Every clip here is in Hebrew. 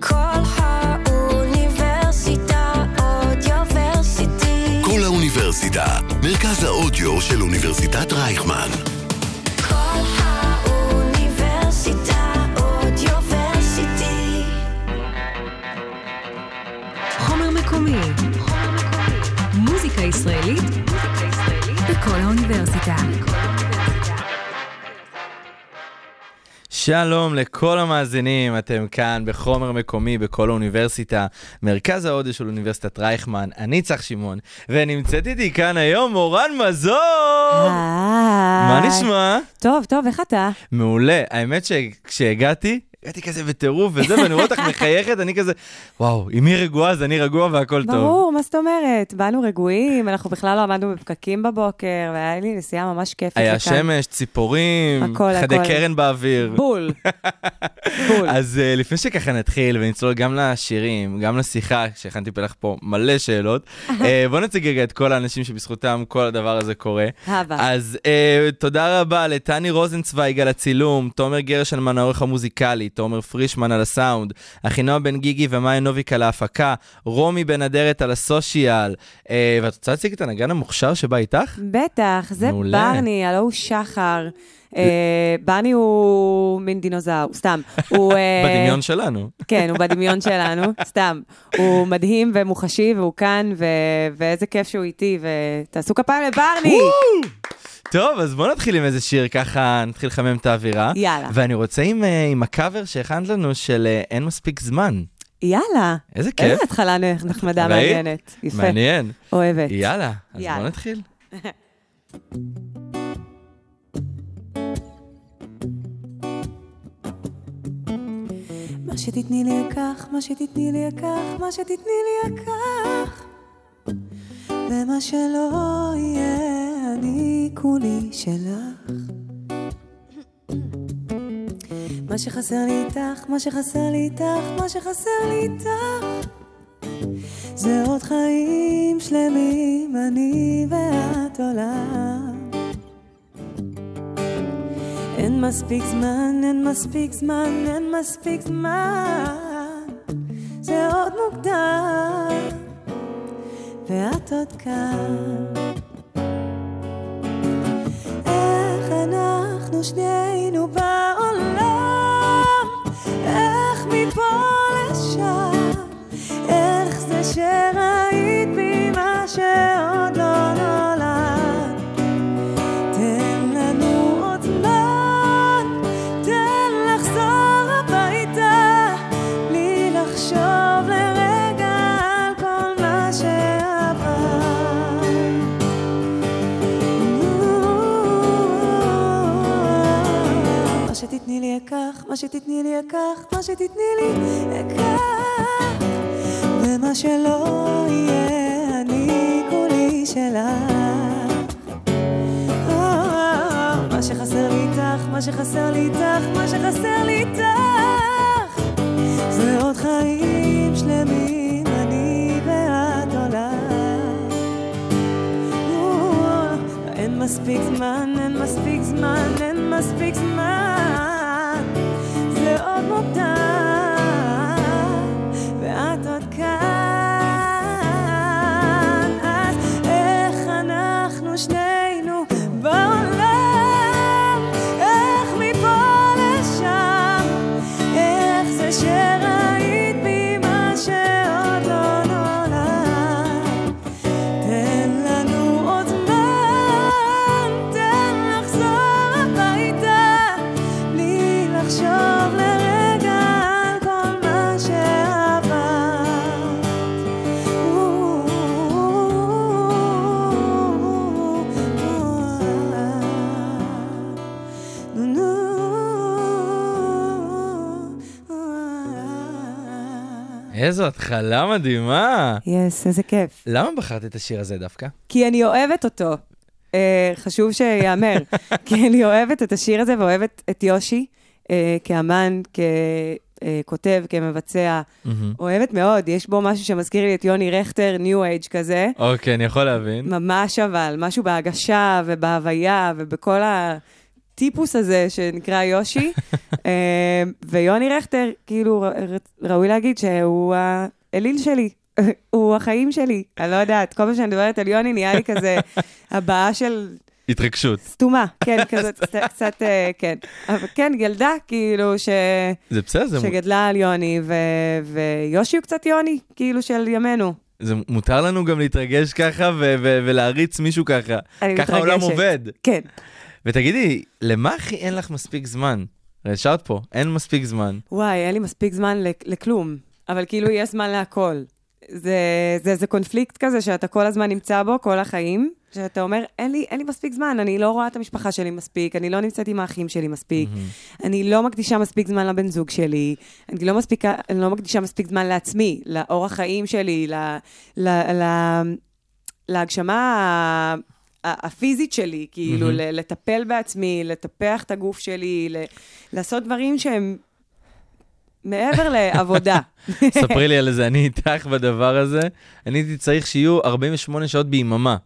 כל האוניברסיטה אודיוורסיטי. כל האוניברסיטה, מרכז האודיו של אוניברסיטת רייכמן. כל האוניברסיטה אודיוורסיטי. חומר מקומי. מוזיקה ישראלית בכל האוניברסיטה. שלום לכל המאזינים, אתם כאן בחומר מקומי בכל האוניברסיטה, מרכז ההודו של אוניברסיטת רייכמן, אני צח שמעון, ונמצאת איתי כאן היום מורן מזור! מה נשמע? טוב, טוב, איך אתה? מעולה. האמת שכשהגעתי, הגעתי כזה בטירוף וזה, ואני רואה אותך מחייכת, אני כזה, וואו, אם היא רגועה אז אני רגוע והכל טוב. ברור, מה זאת אומרת? באנו רגועים, אנחנו בכלל לא עמדנו בפקקים בבוקר, והיה לי נסיעה ממש כיפית. היה. שמש, ציפורים, הכל, חדי הכל. קרן באוויר. בול. בול. אז uh, לפני שככה נתחיל ונצלול גם לשירים, גם לשיחה, שהכנתי לך פה מלא שאלות, uh, בוא נציג רגע את כל האנשים שבזכותם כל הדבר הזה קורה. הבה. אז uh, תודה רבה לטני רוזנצוויג על הצילום, תומר גרשנמן העורך המוזיקלי, תומר פרישמן על הסאונד, אחינועם בן גיגי ומאיה נוביק על ההפקה, רומי בן אדרת על הסושיאל, uh, ואת רוצה להציג את הנגן המוכשר שבא איתך? בטח, זה מעולה. ברני, הלו הוא שחר. אה, ברני הוא מין דינוזאור, סתם. הוא... אה, בדמיון שלנו. כן, הוא בדמיון שלנו, סתם. הוא מדהים ומוחשי, והוא כאן, ואיזה כיף שהוא איתי, ותעשו כפיים לברני! טוב, אז בוא נתחיל עם איזה שיר, ככה נתחיל לחמם את האווירה. יאללה. ואני רוצה עם, אה, עם הקאבר שהכנת לנו של אה, אין מספיק זמן. יאללה. איזה כיף. איזה התחלה נחמדה? מעניינת. יפה. מעניין. אוהבת. יאללה, אז יאללה. בוא נתחיל. מה שתתני לי אקח, מה שתתני לי אקח, מה שתתני לי אקח. ומה שלא יהיה, כולי שלך. מה שחסר לי איתך, מה שחסר לי איתך, מה שחסר לי איתך. זה עוד חיים שלמים, אני ואת עולם. אין מספיק זמן, אין מספיק זמן, אין מספיק זמן. זה עוד מוקדם, ואת עוד כאן. אנחנו שנינו בעולם, איך מפה לשם, איך זה שראית מה שתתני לי אקח, מה שתתני לי אקח, ומה שלא יהיה, אני כולי שלך. מה שחסר לי איתך, מה שחסר לי איתך, מה שחסר לי איתך. זה עוד חיים שלמים, אין מספיק זמן, אין מספיק זמן, אין מספיק זמן זה עוד איזו התחלה מדהימה. יס, איזה כיף. למה בחרת את השיר הזה דווקא? כי אני אוהבת אותו. אה, חשוב שייאמר. כי אני אוהבת את השיר הזה ואוהבת את יושי אה, כאמן, ככותב, כמבצע. אוהבת מאוד, יש בו משהו שמזכיר לי את יוני רכטר, ניו אייג' כזה. אוקיי, אני יכול להבין. ממש אבל, משהו בהגשה ובהוויה ובכל הטיפוס הזה שנקרא יושי. אה, ויוני רכטר, כאילו, ראוי להגיד שהוא האליל שלי. הוא החיים שלי, אני לא יודעת, כל פעם שאני מדברת על יוני נהיה לי כזה הבעה של התרגשות. סתומה, כן, כזה קצת- אה, כן. אבל כן, ילדה, כאילו, ש... זה בסדר, שגדלה על יוני, ו... ויושי הוא קצת יוני, כאילו, של ימינו. זה מותר לנו גם להתרגש ככה ו- ו- ולהריץ מישהו ככה. אני ככה העולם מתרגשת. עובד. כן. ותגידי, למה הכי אין לך מספיק זמן? השארת פה, אין מספיק זמן. וואי, אין לי מספיק זמן לכ- לכלום, אבל כאילו יש זמן להכל. זה, זה, זה קונפליקט כזה שאתה כל הזמן נמצא בו, כל החיים, שאתה אומר, אין לי, אין לי מספיק זמן, אני לא רואה את המשפחה שלי מספיק, אני לא נמצאת עם האחים שלי מספיק, אני לא מקדישה מספיק זמן לבן זוג שלי, אני לא, מספיקה, אני לא מקדישה מספיק זמן לעצמי, לאורח חיים שלי, ל, ל, ל, להגשמה ה- ה- הפיזית שלי, כאילו. ל- לטפל בעצמי, לטפח את הגוף שלי, ל- לעשות דברים שהם מעבר לעבודה. ספרי לי על זה, אני איתך בדבר הזה. אני הייתי צריך שיהיו 48 שעות ביממה.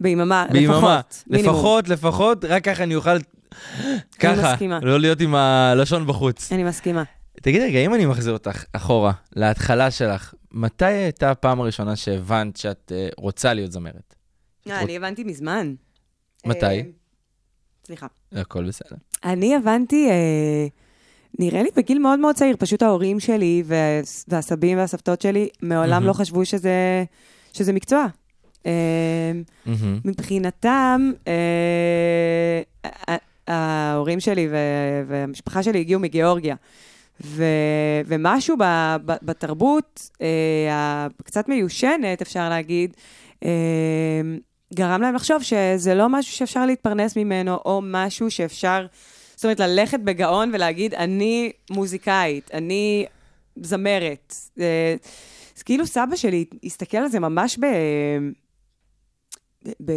ביממה, ביממה. לפחות. מינימום. לפחות, לפחות, רק ככה אני אוכל... ככה, מסכימה. לא להיות עם הלשון בחוץ. אני מסכימה. תגידי רגע, אם אני מחזיר אותך אחורה, להתחלה שלך, מתי הייתה הפעם הראשונה שהבנת שאת אה, רוצה להיות זמרת? אה, אני הבנתי מזמן. מתי? אה, סליחה. הכל בסדר. אני הבנתי, אה, נראה לי בגיל מאוד מאוד צעיר, פשוט ההורים שלי וה- והסבים והסבתות שלי מעולם. לא חשבו שזה, שזה מקצוע. מהמם. מבחינתם, ההורים שלי והמשפחה שלי הגיעו מגיאורגיה. ו- ומשהו ב- ב- בתרבות אה, הקצת מיושנת, אפשר להגיד, אה, גרם להם לחשוב שזה לא משהו שאפשר להתפרנס ממנו, או משהו שאפשר, זאת אומרת, ללכת בגאון ולהגיד, אני מוזיקאית, אני זמרת. אה, אז כאילו סבא שלי הסתכל על זה ממש ב...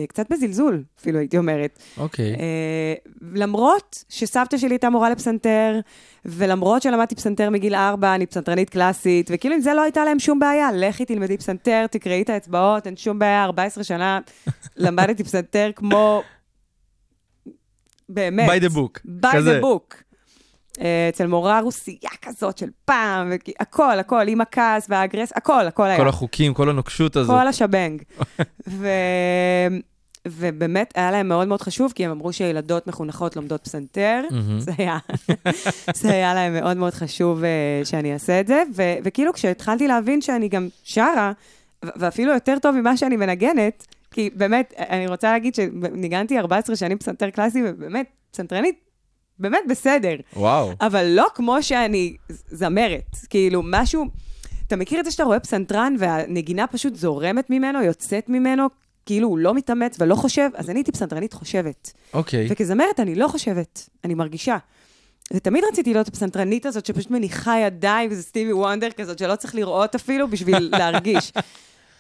קצת בזלזול, אפילו הייתי אומרת. אוקיי. אה, למרות שסבתא שלי הייתה מורה לפסנתר, ולמרות שלמדתי פסנתר מגיל ארבע, אני פסנתרנית קלאסית, וכאילו עם זה לא הייתה להם שום בעיה. לכי תלמדי פסנתר, תקראי את האצבעות, אין שום בעיה, 14 שנה למדתי פסנתר כמו... באמת. by the book. by כזה. the book. אה, אצל מורה רוסייה כזאת של פעם, הכל, הכל, עם הכעס והאגרס, הכל, הכל היה. כל החוקים, כל הנוקשות הזאת. כל השבנג. ו... ובאמת, היה להם מאוד מאוד חשוב, כי הם אמרו שילדות מחונכות לומדות פסנתר. זה היה, זה היה להם מאוד מאוד חשוב uh, שאני אעשה את זה. ו... וכאילו, כשהתחלתי להבין שאני גם שרה, ו- ואפילו יותר טוב ממה שאני מנגנת, כי באמת, אני רוצה להגיד שניגנתי 14 שנים פסנתר קלאסי, ובאמת, פסנתרנית, באמת בסדר. וואו. אבל לא כמו שאני זמרת. כאילו, משהו... אתה מכיר את זה שאתה רואה פסנתרן והנגינה פשוט זורמת ממנו, יוצאת ממנו, כאילו הוא לא מתאמץ ולא חושב? אז אני הייתי פסנתרנית חושבת. אוקיי. וכזמרת אני לא חושבת, אני מרגישה. ותמיד רציתי להיות הפסנתרנית הזאת שפשוט מניחה ידיים, וזה סטיבי וונדר כזאת, שלא צריך לראות אפילו בשביל להרגיש.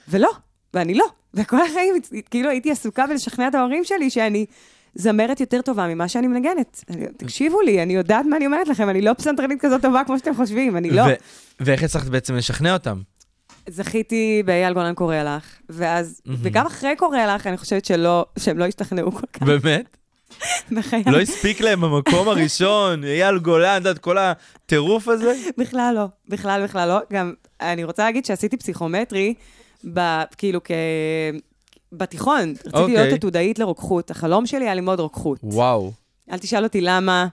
ולא, ואני לא. וכל החיים, כאילו הייתי עסוקה בלשכנע את ההורים שלי שאני זמרת יותר טובה ממה שאני מנגנת. תקשיבו לי, אני יודעת מה אני אומרת לכם, אני לא פסנתרנית כזאת טובה כמו שאתם חושבים, אני לא. ואיך הצלחת בעצם לשכנע אותם? זכיתי באייל גולן קורא לך, ואז. וגם אחרי קורא לך, אני חושבת שלא, שהם לא השתכנעו כל כך באמת? בחיי. לא הספיק להם במקום הראשון, אייל גולן, את יודעת, כל הטירוף הזה? בכלל לא, בכלל בכלל לא. גם, אני רוצה להגיד שעשיתי פסיכומטרי, ב, כאילו כ... בתיכון. רציתי אוקיי. להיות עתודאית לרוקחות. החלום שלי היה ללמוד רוקחות. וואו. אל תשאל אותי למה.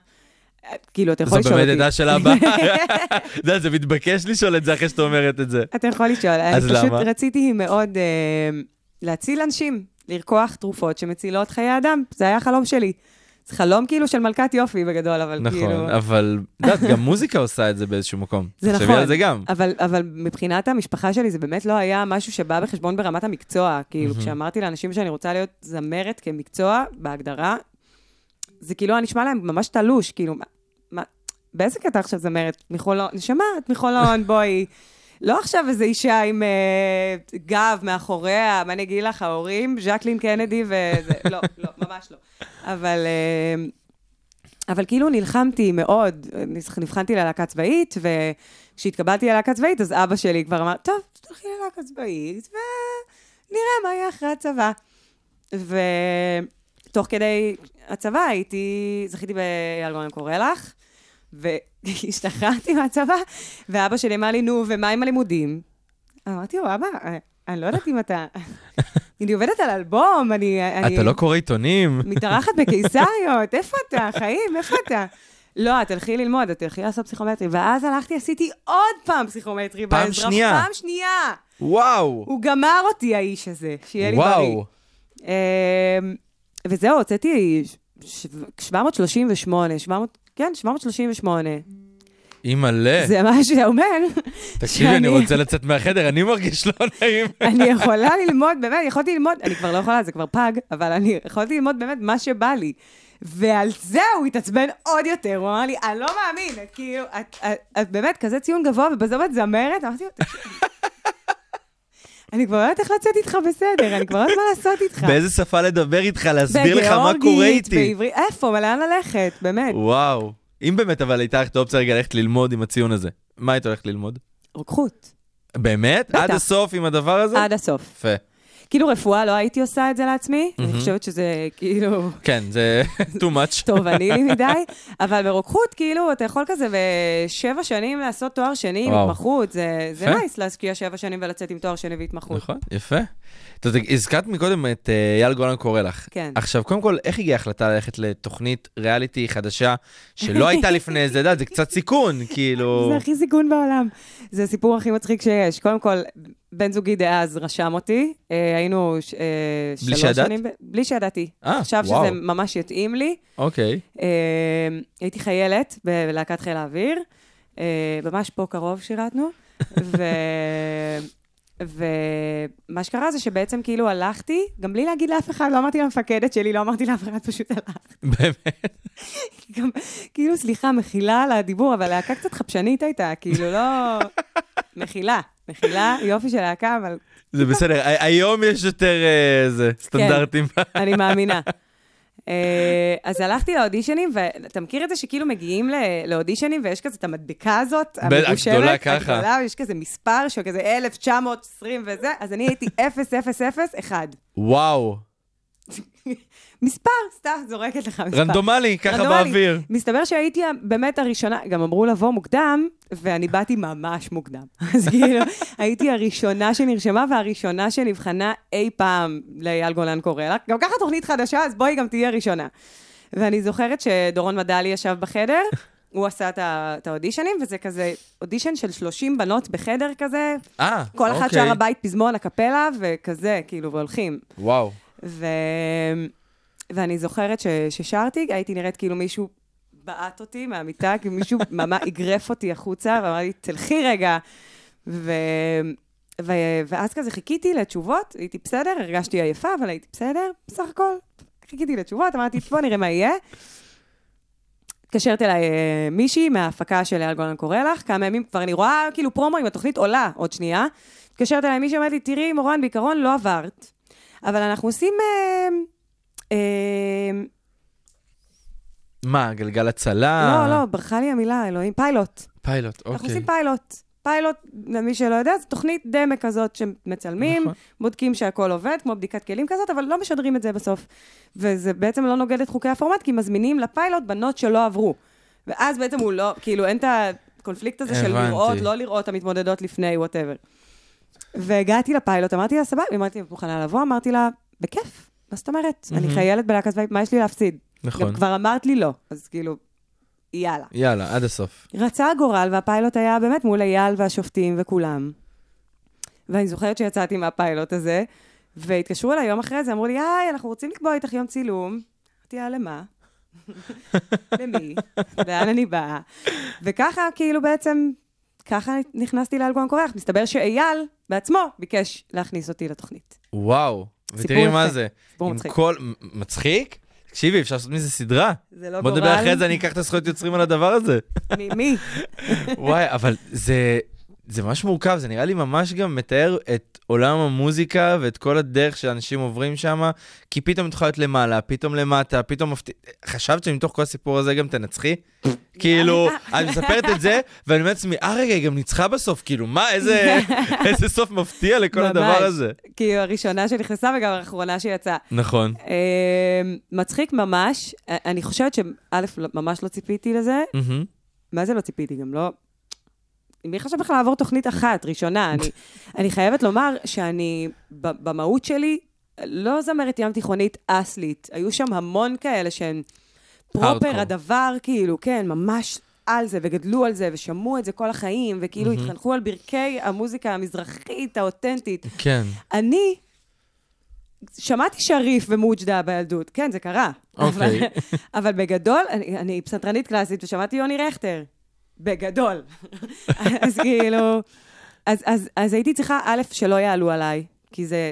כאילו, אתה יכול זו לשאול אותי. באמת הייתה השאלה הבאה. אתה יודע, זה מתבקש לשאול את זה אחרי שאת אומרת את זה. אתה יכול לשאול. אז אני פשוט למה? רציתי מאוד אה, להציל אנשים, לרקוח תרופות שמצילות חיי אדם. זה היה החלום שלי. זה חלום כאילו של מלכת יופי בגדול, אבל כאילו... נכון, אבל את יודעת, גם מוזיקה עושה את זה באיזשהו מקום. זה תחשבי נכון. על זה גם. אבל, אבל מבחינת המשפחה שלי, זה באמת לא היה משהו שבא בחשבון ברמת המקצוע. כאילו, כשאמרתי לאנשים שאני רוצה להיות זמרת כמקצוע, בהגדרה, זה כאילו היה נשמע להם ממש תלוש, כאילו, מה, מה, באיזה קטע עכשיו זמרת? מחולון, נשמה, את מחולון, בואי. לא עכשיו איזו אישה עם אה, גב מאחוריה, מה אני אגיד לך, ההורים, ז'קלין קנדי וזה, לא, לא, ממש לא. אבל, אה, אבל כאילו נלחמתי מאוד, נבחנתי ללהקה צבאית, וכשהתקבלתי ללהקה צבאית, אז אבא שלי כבר אמר, טוב, תלכי ללהקה צבאית, ונראה מה יהיה אחרי הצבא. תוך כדי הצבא הייתי, זכיתי באייל גורן קורלח, והשתחררתי מהצבא, ואבא שלי אמר לי, נו, ומה עם הלימודים? אמרתי לו, אבא, אני לא יודעת אם אתה... אני עובדת על אלבום, אני... אני- אתה לא קורא עיתונים? מתארחת בקיסריות, איפה אתה? חיים, איפה אתה? לא, את תלכי ללמוד, את תלכי לעשות פסיכומטרי. ואז הלכתי, עשיתי עוד פעם פסיכומטרי פעם באזרח. שנייה. פעם שנייה. וואו! הוא גמר אותי, האיש הזה, שיהיה לי בריא. וואו! אמ, וזהו, הוצאתי ש- 738, 700, כן, 738. אימא'לה. זה מה שאומר תקשיבי, אני שאני- רוצה לצאת מהחדר, אני מרגיש לא נעים. אני יכולה ללמוד, באמת, יכולתי ללמוד, אני כבר לא יכולה, זה כבר פג, אבל אני יכולתי ללמוד באמת מה שבא לי. ועל זה הוא התעצבן עוד יותר, הוא אמר לי, אני לא מאמין, את כאילו, את, את, את באמת כזה ציון גבוה, ובסוף את זמרת? אמרתי לו, "תקשיב, אני כבר לא יודעת איך לצאת איתך בסדר, אני כבר לא יודעת מה לעשות איתך. באיזה שפה לדבר איתך, להסביר לך מה קורה איתי. בעברית, איפה, לאן ללכת, באמת. וואו. אם באמת אבל הייתה לך את האופציה רגע ללכת ללמוד עם הציון הזה, מה היית הולכת ללמוד? רוקחות, באמת? בטח. עד הסוף עם הדבר הזה? עד הסוף. יפה. כאילו רפואה, לא הייתי עושה את זה לעצמי, אני מהמם. חושבת שזה כאילו... כן, זה too much. תובעני לי מדי, אבל ברוקחות, כאילו, אתה יכול כזה בשבע שנים לעשות תואר שני עם. התמחות, זה זה. נייס להשקיע שבע שנים ולצאת עם תואר שני והתמחות. נכון, יפה. טוב, הזכרת מקודם את אה, אייל גולן קורא לך. כן. עכשיו, קודם כל, איך הגיעה ההחלטה ללכת לתוכנית ריאליטי חדשה שלא הייתה לפני זה, זה קצת סיכון, כאילו... זה הכי סיכון בעולם. זה הסיפור הכי מצחיק שיש. קודם כל, בן זוגי דאז רשם אותי, אה, היינו ש- אה, בלי שלוש שידעת? שנים... ב- בלי שידעתי. אה, עכשיו וואו. שזה ממש יתאים לי. אוקיי. אה, הייתי חיילת בלהקת חיל האוויר, אה, ממש פה קרוב שירתנו, ו... ומה שקרה זה שבעצם כאילו הלכתי, גם בלי להגיד לאף אחד, לא אמרתי למפקדת שלי, לא אמרתי לאף אחד, פשוט הלכתי. באמת? גם, כאילו, סליחה, מחילה על הדיבור, אבל להקה קצת חפשנית הייתה, כאילו, לא... מחילה, מחילה, יופי של להקה, אבל זה בסדר, היום יש יותר אה, זה, סטנדרטים. אני מאמינה. אה, אז הלכתי לאודישנים, ואתה מכיר את זה שכאילו מגיעים לאודישנים ויש כזה את המדבקה הזאת, המגושרת, הגדולה ככה. הגדולה, ויש כזה מספר שכזה 1920 וזה, אז אני הייתי 0001. וואו, מספר, סתם זורקת לך מספר. רנדומלי, ככה רנדומלי. באוויר. מסתבר שהייתי באמת הראשונה, גם אמרו לבוא מוקדם, ואני באתי ממש מוקדם. אז כאילו, הייתי הראשונה שנרשמה והראשונה שנבחנה אי פעם לאייל גולן קורא לה. גם ככה תוכנית חדשה, אז בואי גם תהיי הראשונה. ואני זוכרת שדורון מדלי ישב בחדר, הוא עשה את האודישנים, וזה כזה אודישן של 30 בנות בחדר כזה, אה, כל אחת אוקיי. שרה בית פזמון הקפלה, וכזה, כאילו, והולכים. וואו. ו... ואני זוכרת ש... ששרתי, הייתי נראית כאילו מישהו בעט אותי מהמיטה, כאילו מישהו ממש אגרף אותי החוצה, ואמר לי, תלכי רגע. ו... ו... ואז כזה חיכיתי לתשובות, הייתי בסדר, הרגשתי עייפה, אבל הייתי בסדר, בסך הכל. חיכיתי לתשובות, אמרתי, בוא נראה מה יהיה. התקשרת אליי אה, מישהי מההפקה של אייל גולן קורא לך, כמה ימים כבר אני רואה כאילו פרומו עם התוכנית עולה עוד שנייה. התקשרת אליי מישהי, אמרת לי, תראי, מורן, בעיקרון לא עברת, אבל אנחנו עושים... אה, אה, מה, גלגל הצלה? לא, לא, ברחה לי המילה, אלוהים, פיילוט. פיילוט, אנחנו אוקיי. עושים פיילוט. פיילוט, למי שלא יודע, זו תוכנית דמה כזאת שמצלמים, נכון. בודקים שהכל עובד, כמו בדיקת כלים כזאת, אבל לא משדרים את זה בסוף. וזה בעצם לא נוגד את חוקי הפורמט, כי מזמינים לפיילוט בנות שלא עברו. ואז בעצם הוא לא, כאילו, אין את הקונפליקט הזה של הבנתי. לראות, לא לראות המתמודדות לפני, whatever. והגעתי לפיילוט, אמרתי לה, סבבה, אמרתי, את מוכנה לבוא? אמרתי לה, בכיף, מה זאת אומרת? אני. חיילת בלהקת וייפ, מה יש לי להפסיד? נכון. גם כבר אמרת לי לא, אז כאילו, יאללה. יאללה, עד הסוף. רצה הגורל, והפיילוט היה באמת מול אייל והשופטים וכולם. ואני זוכרת שיצאתי מהפיילוט הזה, והתקשרו אליי יום אחרי זה, אמרו לי, היי, אנחנו רוצים לקבוע איתך יום צילום. אמרתי, אה, למה? למי? לאן אני באה? וככה, כאילו בעצם, ככה נכנסתי לאלגון קורח. מסתבר שאייל בעצמו ביקש להכניס אותי לתוכנית. וואו, ותראי מה. זה. סיפור מצחיק. כל... מצחיק? תקשיבי, אפשר לעשות מזה סדרה. זה לא בוא גורל. נדבר אחרי זה, אני אקח את הזכויות יוצרים על הדבר הזה. מי? מי? וואי, אבל זה... זה ממש מורכב, זה נראה לי ממש גם מתאר את עולם המוזיקה ואת כל הדרך שאנשים עוברים שם, כי פתאום את יכולה להיות למעלה, פתאום למטה, פתאום מפתיע... חשבת שמתוך כל הסיפור הזה גם תנצחי? כאילו, אני מספרת את זה, ואני אומר לעצמי, אה רגע, היא גם ניצחה בסוף, כאילו, מה, איזה, איזה סוף מפתיע לכל. הדבר הזה. כאילו, הראשונה שנכנסה וגם האחרונה שיצאה. נכון. אה, מצחיק ממש. אני חושבת שא', לא- ממש לא ציפיתי לזה. מה זה לא ציפיתי? גם לא... מי חשב בכלל לעבור תוכנית אחת, ראשונה? אני, אני חייבת לומר שאני, במהות שלי, לא זמרת ים תיכונית אסלית. היו שם המון כאלה שהן פרופר. הדבר, כאילו, כן, ממש על זה, וגדלו על זה, ושמעו את זה כל החיים, וכאילו מהמם. התחנכו על ברכי המוזיקה המזרחית, האותנטית. כן. אני שמעתי שריף ומוג'דה בילדות, כן, זה קרה. אוקיי. אבל, אבל בגדול, אני, אני פסנתרנית קלאסית ושמעתי יוני רכטר. בגדול. אז כאילו, אז, אז, אז הייתי צריכה, א', שלא יעלו עליי, כי זה...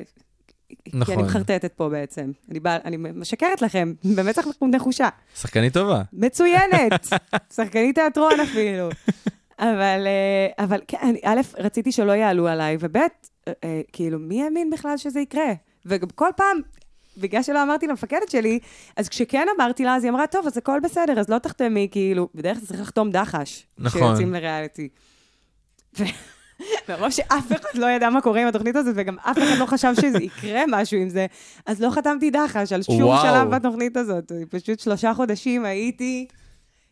כי נכון. אני מחרטטת פה בעצם. אני, בא, אני משקרת לכם, במצח נחושה. שחקנית טובה. מצוינת, שחקנית תיאטרון אפילו. אבל, אה, אבל כן, אני, א', רציתי שלא יעלו עליי, וב', אה, אה, כאילו, מי האמין בכלל שזה יקרה? וגם כל פעם, בגלל שלא אמרתי למפקדת שלי, אז כשכן אמרתי לה, אז היא אמרה, טוב, אז הכל בסדר, אז לא תחתמי, כאילו, בדרך כלל צריך לחתום דחש. נכון. כשיוצאים לריאליטי. מרוב שאף אחד לא ידע מה קורה עם התוכנית הזאת, וגם אף אחד לא חשב שזה יקרה משהו עם זה, אז לא חתמתי דחש על שום וואו. שלב בתוכנית הזאת. פשוט שלושה חודשים הייתי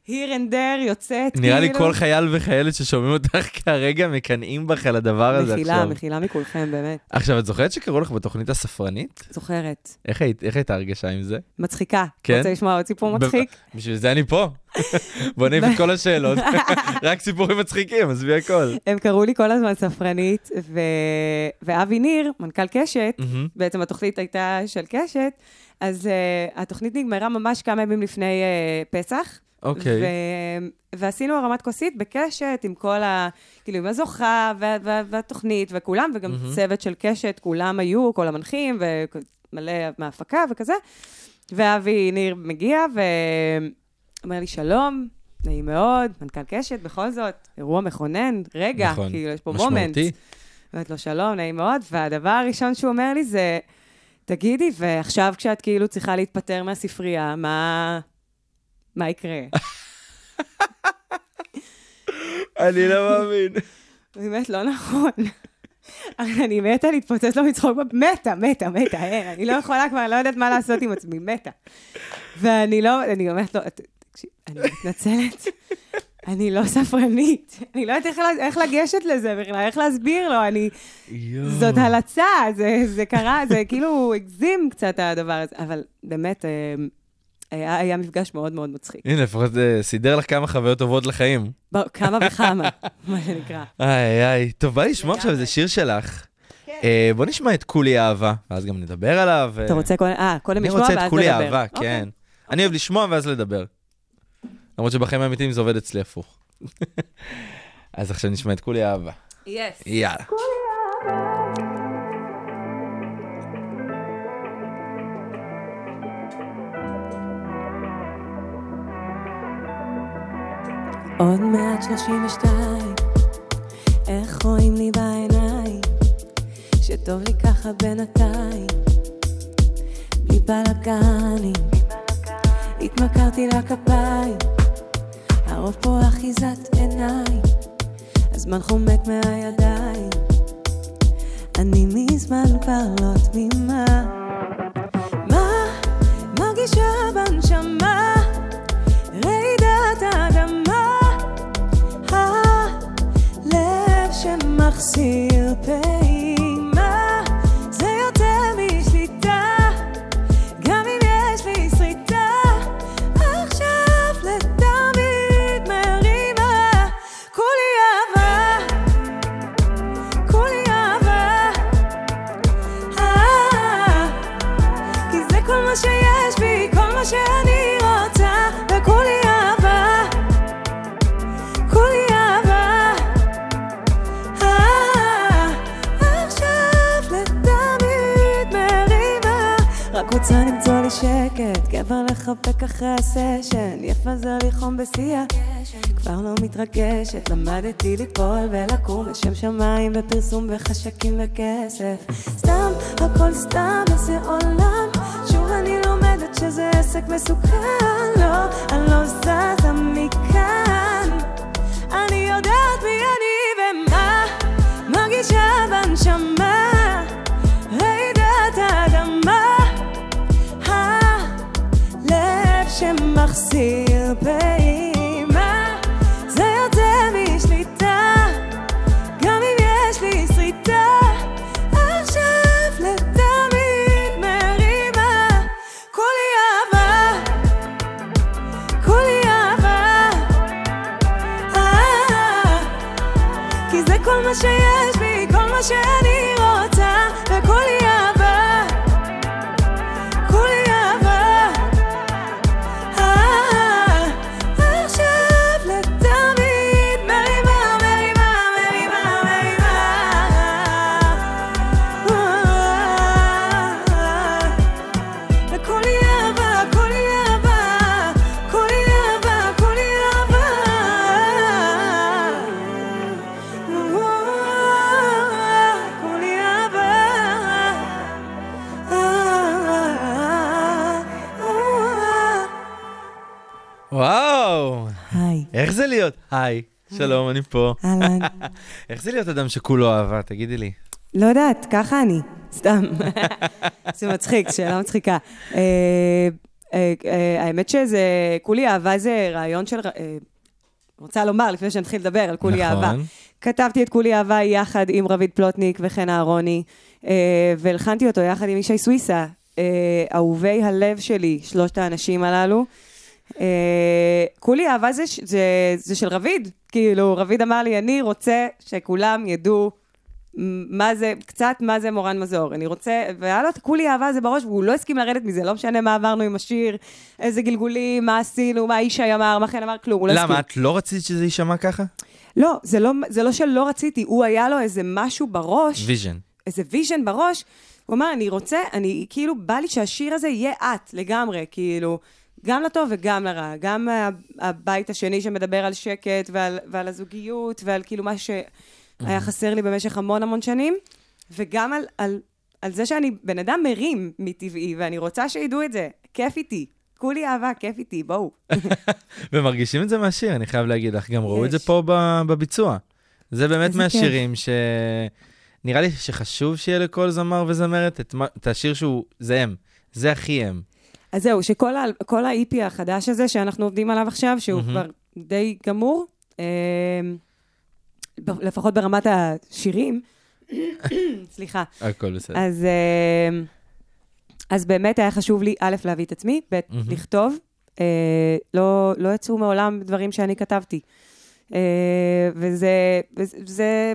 here and there, יוצאת, נראה לי כאילו. כל חייל וחיילת ששומעים אותך כרגע מקנאים בך על הדבר הזה מחילה, עכשיו. מחילה מכולכם, באמת. עכשיו, את זוכרת שקראו לך בתוכנית הספרנית? זוכרת. איך היית- איך הייתה הרגשה עם זה? מצחיקה. כן? רוצה לשמוע עוד סיפור מצחיק? בשביל זה אני פה. בוא נעיף את כל השאלות. רק סיפורים מצחיקים, עזבי הכל. הם קראו לי כל הזמן ספרנית, ו... ואבי ניר, מנכ"ל קשת. בעצם התוכנית הייתה של קשת, אז uh, התוכנית נגמרה ממש כמה ימים לפני uh, פסח. אוקיי. ו... ועשינו הרמת כוסית בקשת עם כל ה... כאילו, עם הזוכה וה... וה... והתוכנית וכולם, וגם מהמם. צוות של קשת, כולם היו, כל המנחים ומלא מההפקה וכזה. ואבי ניר מגיע ואומר לי, שלום, נעים מאוד, מנכ"ל קשת, בכל זאת, אירוע מכונן, רגע, נכון. כאילו, יש פה מומנט. משמעותי. אומרת לו, שלום, נעים מאוד, והדבר הראשון שהוא אומר לי זה, תגידי, ועכשיו כשאת כאילו צריכה להתפטר מהספרייה, מה, מה יקרה? אני לא מאמין. באמת, לא נכון. אני מתה להתפוצץ לו מצחוק, מתה, מתה, מתה, אין, אני לא יכולה כבר, לא יודעת מה לעשות עם עצמי, מתה. ואני לא, אני אומרת לו, "ת- תקשיב, אני מתנצלת, אני לא ספרנית, אני לא יודעת איך לגשת לזה בכלל, איך להסביר לו, אני... זאת הלצה, זה, זה קרה, זה כאילו הגזים קצת הדבר הזה, אבל באמת, אה, היה, היה מפגש מאוד מאוד מצחיק. הנה, לפחות אה, סידר לך כמה חוויות טובות לחיים. ב- כמה וכמה, מה שנקרא. איי איי, טוב, בא לשמוע עכשיו איזה שיר שלך. אה, בוא נשמע את כולי אהבה, ואז גם נדבר עליו. אה, אתה רוצה קודם, אה, קודם אני לשמוע ואז רוצה לדבר. את כולי אהבה, אוקיי. כן. אני אוהב לשמוע ואז לדבר. למרות שבחיים האמיתיים זה עובד אצלי הפוך. אז עכשיו נשמע את כולי אהבה. יס. יאללה. עוד מעט 32, איך רואים לי בעיניים, שטוב לי ככה בינתיים, בלי בלאגנים, התמכרתי לכפיים, הרוב פה אחיזת עיניים, הזמן חומק מהידיים, אני מזמן כבר לא תמימה. מה? מרגישה שמחסיר פעימה, רוצה למצוא לי שקט, גבר לחבק אחרי הסשן, יפה זה לי חום בשיא כבר כבר לא מתרגשת, למדתי ליפול ולקום לשם שמיים ופרסום וחשקים וכסף. סתם, הכל סתם, איזה עולם. שוב אני לומדת שזה עסק מסוכן. לא, אני לא זזה אה, כל מה שיש בי, כל מה שאני איך זה להיות? היי, שלום, אני פה. אהלן. איך זה להיות אדם שכולו אהבה? תגידי לי. לא יודעת, ככה אני, סתם. זה מצחיק, שאלה מצחיקה. אה, אה, אה, האמת שזה, כולי אהבה זה רעיון של... רוצה לומר, לפני שנתחיל לדבר על כולי נכון. אהבה. כתבתי את כולי אהבה יחד עם רביד פלוטניק וחן אהרוני, אה, והלחנתי אותו יחד עם ישי סוויסה, אה, אהובי הלב שלי, שלושת האנשים הללו. אה, כולי אהבה זה, זה, זה של רביד, כאילו, רביד אמר לי, אני רוצה שכולם ידעו מה זה, קצת מה זה מורן מזור. אני רוצה, והיה לו את כולי אהבה זה בראש, והוא לא הסכים לרדת מזה, לא משנה מה עברנו עם השיר, איזה גלגולים, מה עשינו, מה ישי אמר, מה חן אמר, כלום, הוא לא הסכים. למה, את לא רצית שזה יישמע ככה? לא, זה לא, זה לא שלא רציתי, הוא היה לו איזה משהו בראש, vision. איזה vision בראש, הוא אמר, אני רוצה, אני, כאילו, בא לי שהשיר הזה יהיה את, לגמרי, כאילו, גם לטוב וגם לרע. גם הבית השני שמדבר על שקט ועל, ועל הזוגיות, ועל כאילו מה שהיה חסר לי במשך המון המון שנים, וגם על, על, על זה שאני בן אדם מרים מטבעי, ואני רוצה שידעו את זה. כיף איתי. כולי אהבה, כיף איתי, בואו. ומרגישים את זה מהשיר, אני חייב להגיד לך, גם ראו את זה יש. פה בביצוע. זה באמת מהשירים ש... נראה לי שחשוב שיהיה לכל זמר וזמרת את, מה- את השיר שהוא, זה הם, זה הכי הם. אז זהו, שכל ה- כל ה-EP החדש הזה שאנחנו עובדים עליו עכשיו, שהוא מהמם. כבר די גמור, אה, ב- לפחות ברמת השירים, סליחה, הכל בסדר. אז, אה, אז באמת היה חשוב לי, א', להביא את עצמי, ב', מהמם. לכתוב. אה, לא, לא יצאו מעולם דברים שאני כתבתי. אה, וזה, וזה, זה-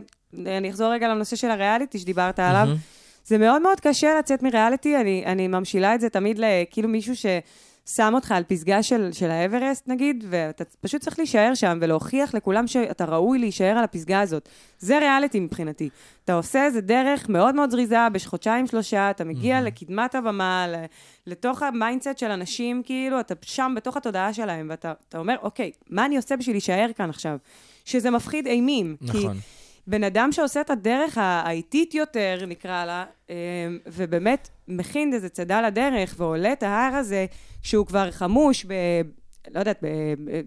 אני אחזור רגע לנושא של הריאליטי שדיברת עליו. מהמם. זה מאוד מאוד קשה לצאת מריאליטי, אני, אני ממשילה את זה תמיד לכאילו מישהו ששם אותך על פסגה של, של האברסט נגיד, ואתה פשוט צריך להישאר שם ולהוכיח לכולם שאתה ראוי להישאר על הפסגה הזאת. זה ריאליטי מבחינתי. אתה עושה איזה דרך מאוד מאוד זריזה, בחודשיים שלושה, אתה מגיע לקדמת הבמה, לתוך ה mindset של אנשים, כאילו, אתה שם בתוך התודעה שלהם, ואתה אתה אומר, אוקיי, מה אני עושה בשביל להישאר כאן עכשיו? שזה מפחיד אימים. כי נכון. בן אדם שעושה את הדרך האיטית יותר, נקרא לה, אה, ובאמת מכין איזה צידה לדרך ועולה את ההר הזה, שהוא כבר חמוש ב... לא יודעת,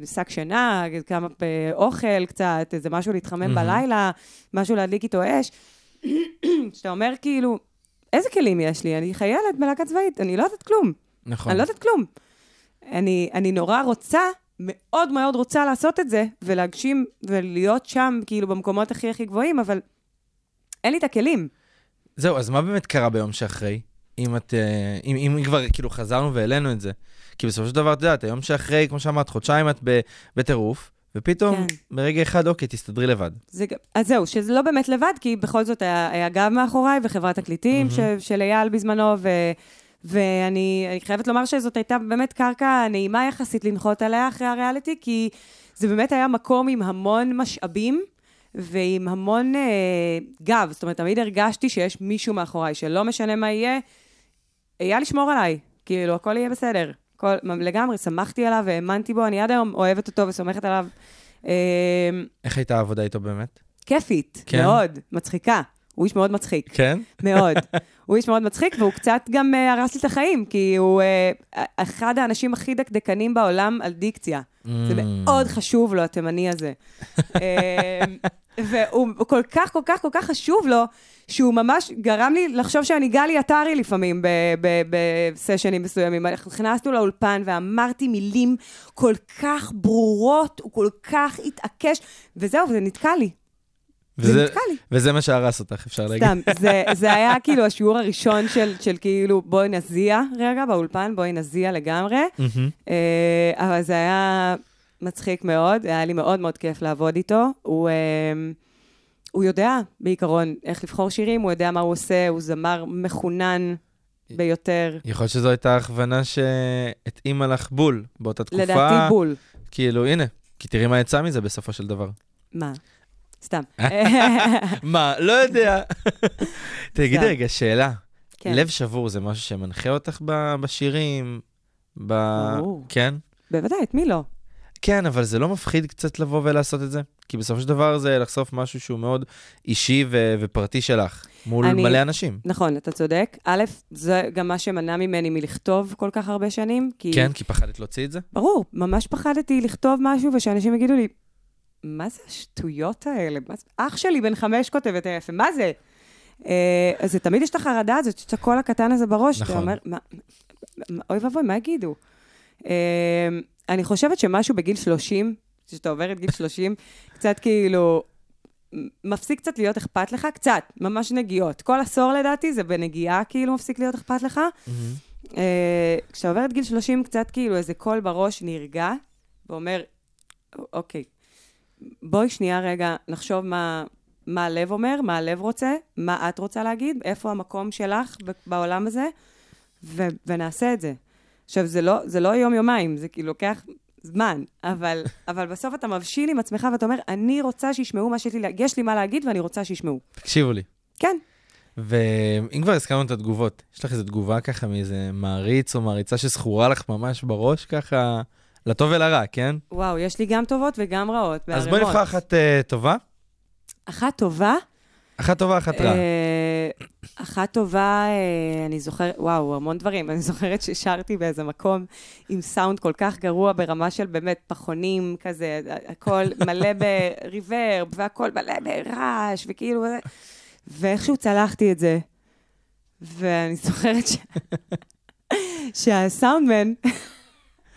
בשק שינה, כמה אוכל קצת, איזה משהו להתחמם. בלילה, משהו להדליק איתו אש. שאתה אומר כאילו, איזה כלים יש לי? אני חיילת בלהקה צבאית, אני לא יודעת כלום. נכון. אני לא יודעת כלום. אני, אני נורא רוצה, מאוד מאוד רוצה לעשות את זה, ולהגשים ולהיות שם, כאילו, במקומות הכי הכי גבוהים, אבל אין לי את הכלים. זהו, אז מה באמת קרה ביום שאחרי? אם את, אה, אם, אם כבר כאילו חזרנו והעלינו את זה. כי בסופו של דבר, את יודעת, היום שאחרי, כמו שאמרת, חודשיים את בטירוף, ופתאום כן. ברגע אחד, אוקיי, תסתדרי לבד. זה, אז זהו, שזה לא באמת לבד, כי בכל זאת היה, היה גב מאחוריי וחברת תקליטים ש, של אייל בזמנו, ו, ואני אני חייבת לומר שזאת הייתה באמת קרקע נעימה יחסית לנחות עליה אחרי הריאליטי, כי זה באמת היה מקום עם המון משאבים. ועם המון אה, גב, זאת אומרת, תמיד הרגשתי שיש מישהו מאחוריי, שלא משנה מה יהיה, אייל ישמור עליי, כאילו, הכל יהיה בסדר. כל, לגמרי, שמחתי עליו והאמנתי בו, אני עד היום אוהבת אותו וסומכת עליו אה, איך הייתה העבודה איתו באמת? כיפית, כן? מאוד, מצחיקה. הוא איש מאוד מצחיק. כן? מאוד. הוא איש מאוד מצחיק, והוא קצת גם אה, הרס לי את החיים, כי הוא אה, אחד האנשים הכי דקדקנים בעולם על דיקציה. זה Mm. מאוד חשוב לו, התימני הזה. אה, והוא הוא כל כך, כל כך, כל כך חשוב לו, שהוא ממש גרם לי לחשוב שאני גלי עטרי לפעמים בסשנים מסוימים. נכנסנו לאולפן ואמרתי מילים כל כך ברורות, הוא כל כך התעקש, וזהו, וזה נתקע לי. זה וזה-. וזה מה שהרס אותך, אפשר להגיד. סתם, זה, זה היה כאילו השיעור הראשון של, של כאילו, בואי נזיע רגע באולפן, בואי נזיע לגמרי. אה, אבל זה היה מצחיק מאוד, היה לי מאוד מאוד כיף לעבוד איתו. הוא, אה, הוא יודע בעיקרון איך לבחור שירים, הוא יודע מה הוא עושה, הוא זמר מחונן ביותר. יכול להיות שזו הייתה הכוונה שהתאימה לך בול באותה תקופה. לדעתי בול. כאילו, הנה, כי תראי מה יצא מזה בסופו של דבר. מה? סתם. מה? לא יודע. תגידי סתם. רגע, שאלה. כן. לב שבור זה משהו שמנחה אותך ב- בשירים? ב... כן? בוודאי, את מי לא? כן, אבל זה לא מפחיד קצת לבוא ולעשות את זה? כי בסופו של דבר זה לחשוף משהו שהוא מאוד אישי ו- ופרטי שלך, מול אני- מלא אנשים. נכון, אתה צודק. א', זה גם מה שמנע ממני מלכתוב כל כך הרבה שנים, כי... כן, כי פחדת להוציא את זה? ברור, ממש פחדתי לכתוב משהו ושאנשים יגידו לי, מה זה השטויות האלה? מה זה... אח שלי בן חמש כותב את היפה, מה זה? אה, אז זה תמיד יש את החרדה הזאת, יש את הקול הקטן הזה בראש, נכון. אתה אומר, מה, אוי ואבוי, מה יגידו? אה, אני חושבת שמשהו בגיל 30, כשאתה עובר את גיל 30, קצת כאילו, מפסיק קצת להיות אכפת לך, קצת, ממש נגיעות. כל עשור לדעתי זה בנגיעה כאילו מפסיק להיות אכפת לך. אה, כשאתה עובר את גיל 30, קצת כאילו איזה קול בראש נרגע, ואומר, אוקיי, בואי שנייה רגע נחשוב מה, מה הלב אומר, מה הלב רוצה, מה את רוצה להגיד, איפה המקום שלך בעולם הזה, ו- ונעשה את זה. עכשיו, זה לא, זה לא יום-יומיים, זה כאילו לוקח זמן, אבל, אבל בסוף אתה מבשיל עם עצמך ואתה אומר, אני רוצה שישמעו מה שיש לי, יש לי מה להגיד ואני רוצה שישמעו. תקשיבו לי. כן, ואם כבר הזכרנו את התגובות, יש לך איזו תגובה ככה מאיזה מעריץ או מעריצה שזכורה לך ממש בראש ככה, לטוב ולרע, כן? וואו, יש לי גם טובות וגם רעות. אז בואי בערימות. נבחר אחת אה, טובה, אחת טובה, אחת טובה, אחת רעה. אה, אחת טובה, אה, אני זוכרת, וואו, המון דברים. אני זוכרת ששרתי באיזה מקום עם סאונד כל כך גרוע ברמה של באמת פחונים כזה, הכל מלא בריברב, והכל מלא ברעש, וכאילו... ואיכשהו צלחתי את זה. ואני זוכרת ש... שהסאונדמן,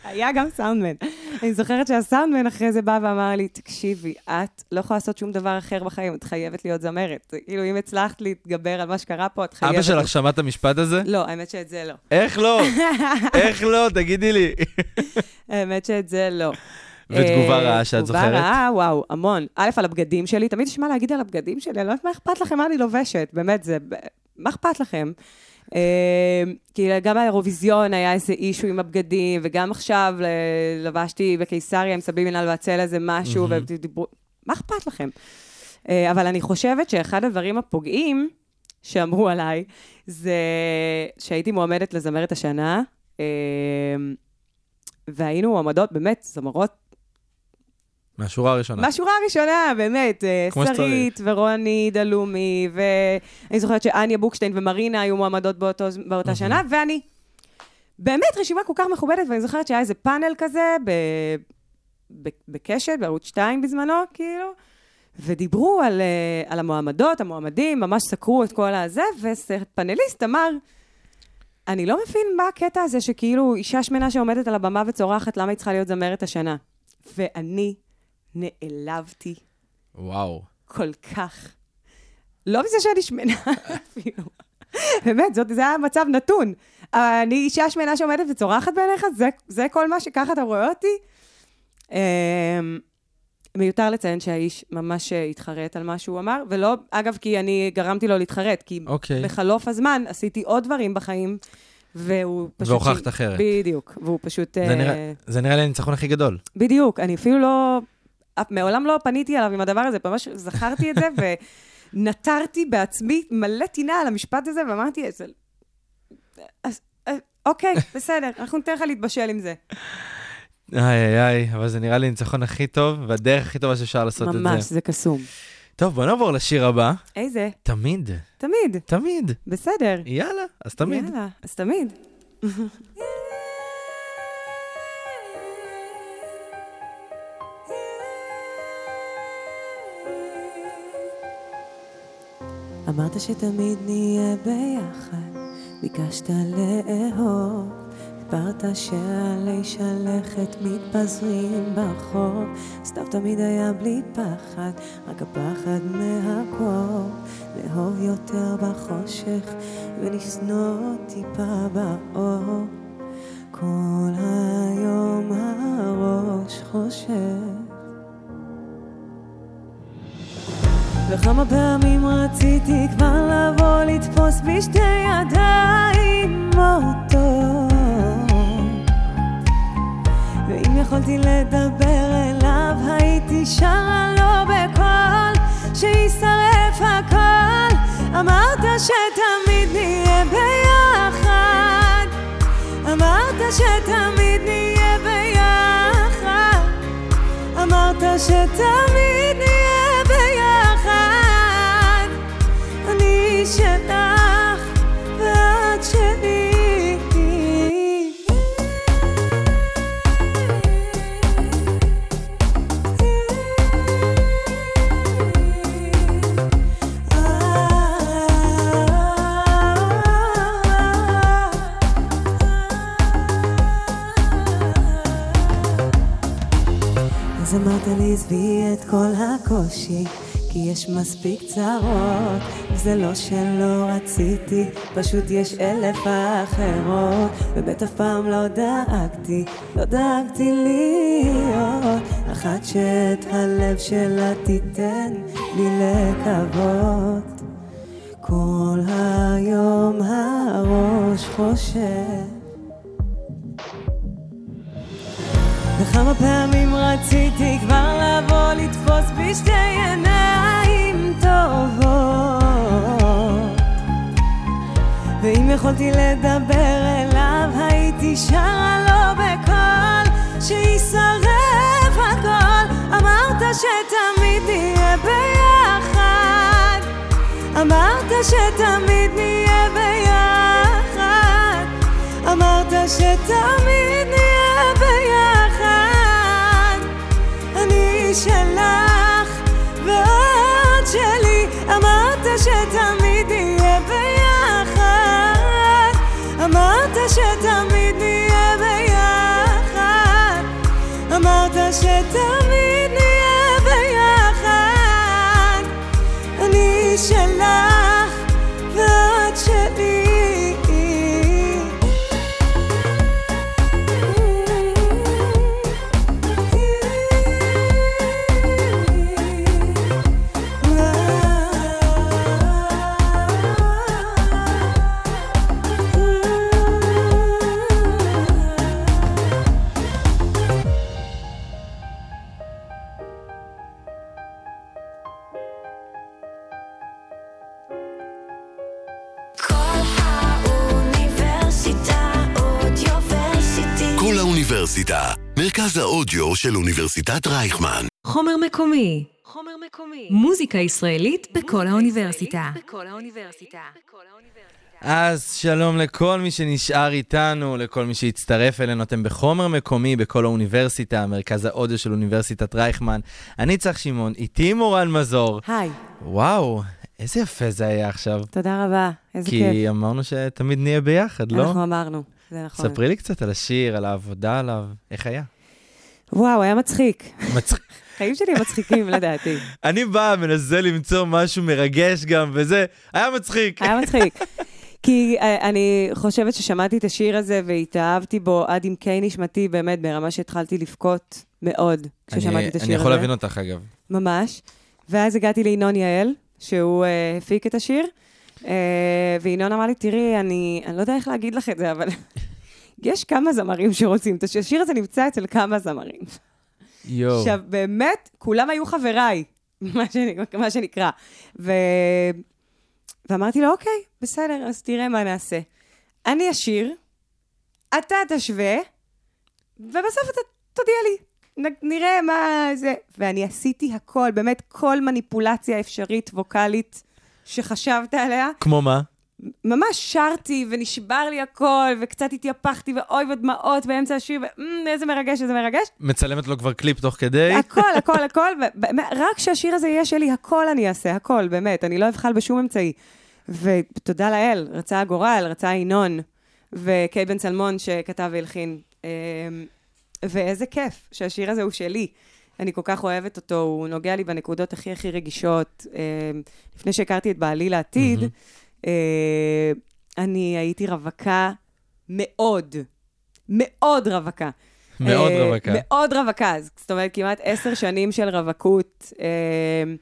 היה גם סאונדמן. אני זוכרת שהסאונדמן אחרי זה בא ואמר לי, תקשיבי, את לא יכולה לעשות שום דבר אחר בחיים, את חייבת להיות זמרת. כאילו, אם הצלחת להתגבר על מה שקרה פה, את חייבת... אבא שלך שמע את המשפט הזה? לא, האמת שאת זה לא. איך לא? איך לא? תגידי לי. האמת שאת זה לא. ותגובה אה, רעה שאת זוכרת? תגובה רעה, וואו, המון. א', על הבגדים שלי, תמיד יש מה להגיד על הבגדים שלי, אני לא יודעת מה אכפת לכם מה אני לובשת, באמת, זה... מה אכפת לכם? אה, כי גם באירוויזיון היה איזה אישו עם הבגדים, וגם עכשיו לבשתי בקיסריה עם סבי מנהל והצל איזה משהו. ודיברו... מה אכפת לכם? אה, אבל אני חושבת שאחד הדברים הפוגעים שאמרו עליי, זה שהייתי מועמדת לזמרת השנה, אה, והיינו מועמדות, באמת, זמרות מהשורה הראשונה. מהשורה הראשונה, באמת, אה, כמו שרית ורוני דלומי, ואני זוכרת שאניה בוקשטיין ומרינה היו מועמדות באותו, באותה שנה, ואני... באמת רשימה כל כך מכובדת, ואני זוכרת שהיה איזה פאנל כזה ב, ב, בקשת, בערוץ 2 בזמנו, כאילו, ודיברו על, אה, על המועמדות, המועמדים, ממש סקרו את כל הזה, ופאנליסט אמר, אני לא מבין מה הקטע הזה שכאילו אישה שמנה שעומדת על הבמה וצורחת, למה היא צריכה להיות זמרת השנה? ואני נעלבתי וואו. כל כך. לא מזה שאני שמנה אפילו. באמת, זאת, זה היה מצב נתון. אני אישה שמנה שעומדת וצורחת בעיניך? זה, זה כל מה שככה אתה רואה אותי? אמ, מיותר לציין שהאיש ממש התחרט על מה שהוא אמר, ולא, אגב, כי אני גרמתי לו להתחרט, כי אוקיי. בחלוף הזמן עשיתי עוד דברים בחיים, והוא פשוט... והוכחת אחרת. בדיוק, והוא פשוט... זה אה, נראה- זה נראה לי הניצחון הכי גדול. בדיוק, אני אפילו לא... מעולם לא פניתי אליו עם הדבר הזה, ממש זכרתי את זה, ונטרתי בעצמי מלא טינה על המשפט הזה, ואמרתי, "אז- אוקיי, בסדר, אנחנו ניתן לך להתבשל עם זה. איי איי איי, אבל זה נראה לי הניצחון הכי טוב, והדרך הכי טובה שאפשר לעשות את ממש, זה. זה קסום. טוב, בוא נעבור לשיר הבא. איזה? תמיד, תמיד. תמיד. בסדר. יאללה, אז תמיד. יאללה, אז תמיד. אמרת שתמיד נהיה ביחד, ביקשת לאהוב, סיפרת שעלי שלכת מתפזרים ברחוב, סתיו תמיד היה בלי פחד, רק הפחד מהקור, לאהוב יותר בחושך ולשנוא טיפה באור. כל היום הראש חושב וכמה פעמים רציתי כבר לבוא לתפוס בשתי ידיים אותו. ואם יכולתי לדבר אליו הייתי שרה לו בקול שישרף הכל. אמרת שתמיד נהיה ביחד. אמרת שתמיד נהיה ביחד. אמרת שתמיד עזבי את כל הקושי כי יש מספיק צרות. זה לא שלא רציתי פשוט יש אלף אחרות. באמת אף פעם לא דאגתי לא דאגתי להיות אחת שאת הלב שלה תיתן לי לקוות. כל היום הראש חושב וכמה פעמים רציתי כבר לבוא לתפוס בשתי עיניים טובות. ואם יכולתי לדבר אליו הייתי שרה לו בקול שישרף הכל. אמרת שתמיד נהיה ביחד. אמרת שתמיד נהיה ביחד. אמרת שתמיד נהיה ביחד אני שלך ואת שלי אמרת שתמיד נהיה ביחד. אמרת שתמיד נהיה ביחד. אמרת שתמיד נהיה מרכז האודיו של אוניברסיטת רייכמן. חומר מקומי. חומר מקומי. מוזיקה ישראלית בכל האוניברסיטה. אז שלום לכל מי שנשאר איתנו, לכל מי שהצטרף אלינו, אתם בחומר מקומי בכל האוניברסיטה, מרכז האודיו של אוניברסיטת רייכמן. אני צח שמעון, איתי מורן מזור. היי, וואו, איזה יפה זה היה עכשיו. תודה רבה, איזה כי כיף. אמרנו שתמיד נהיה ביחד, לא? אנחנו אמרנו, זה נכון. ספרי לי קצת על השיר, על העבודה עליו, איך היה? וואו, היה מצחיק. מצחיק. חיים שלי מצחיקים לדעתי. אני בא, מנסה למצוא משהו מרגש גם, וזה, היה מצחיק. היה מצחיק. כי אה, אני חושבת ששמעתי את השיר הזה והתאהבתי בו עד עמקי נשמתי, באמת, ברמה שהתחלתי לבכות מאוד כששמעתי אני- את השיר אני הזה. יכול להבין אותך, אגב. ממש. ואז הגעתי לינון יעל, שהוא uh, הפיק את השיר, uh, וינון אמר לי, תראי, אני, אני לא יודע איך להגיד לך את זה, אבל יש כמה זמרים שרוצים את השיר. הזה נמצא אצל כמה זמרים. יואו. עכשיו, באמת, כולם היו חבריי, מה, שנ... מה שנקרא. ו... ואמרתי לו, אוקיי, בסדר, אז תראה מה נעשה. אני אשיר, אתה תשווה, ובסוף אתה תודיע לי, נ- נראה מה זה. ואני עשיתי הכל, באמת כל מניפולציה אפשרית ווקאלית שחשבת עליה. כמו מה? ממש שרתי ונשבר לי הכל, וקצת התייפחתי, ואוי ודמעות באמצע השיר, ואיזה מרגש, איזה מרגש. מצלמת לו כבר קליפ תוך כדי? הכל, הכל, הכל, ובאמת, רק שהשיר הזה יהיה שלי, הכל אני אעשה, הכל, באמת, אני לא אבחל בשום אמצעי. ותודה לאל, רצה הגורל, רצה ינון, וקיי בן צלמון שכתב והלחין. אמ, ואיזה כיף שהשיר הזה הוא שלי. אני כל כך אוהבת אותו, הוא נוגע לי בנקודות הכי הכי רגישות. אמ, לפני שהכרתי את בעלי לעתיד, מהמם. אה, אני הייתי רווקה מאוד, מאוד רווקה. מאוד אה, רווקה. מאוד רווקה, זאת אומרת, כמעט עשר שנים של רווקות. אה,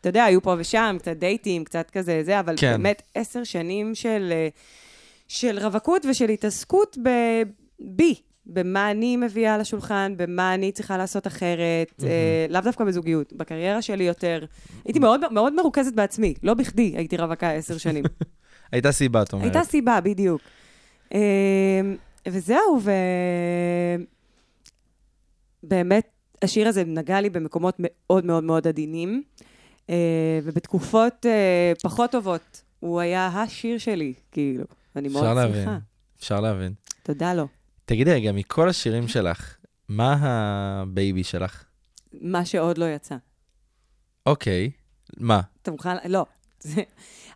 אתה יודע, היו פה ושם, קצת דייטים, קצת כזה זה, אבל כן. באמת עשר שנים של, של רווקות ושל התעסקות ב- בי, במה אני מביאה לשולחן, במה אני צריכה לעשות אחרת, אה, לאו דווקא בזוגיות, בקריירה שלי יותר. הייתי מאוד, מאוד מרוכזת בעצמי, לא בכדי הייתי רווקה עשר שנים. הייתה סיבה, את אומרת. הייתה סיבה, בדיוק. אה, וזהו, ו... באמת, השיר הזה נגע לי במקומות מאוד מאוד מאוד עדינים, אה, ובתקופות אה, פחות טובות, הוא היה השיר שלי, כאילו. אני מאוד אפשר להבין. שמחה. אפשר להבין. תודה לו. תגידי רגע, מכל השירים שלך, מה ה baby שלך? מה שעוד לא יצא. אוקיי, מה? אתה מוכן? לא.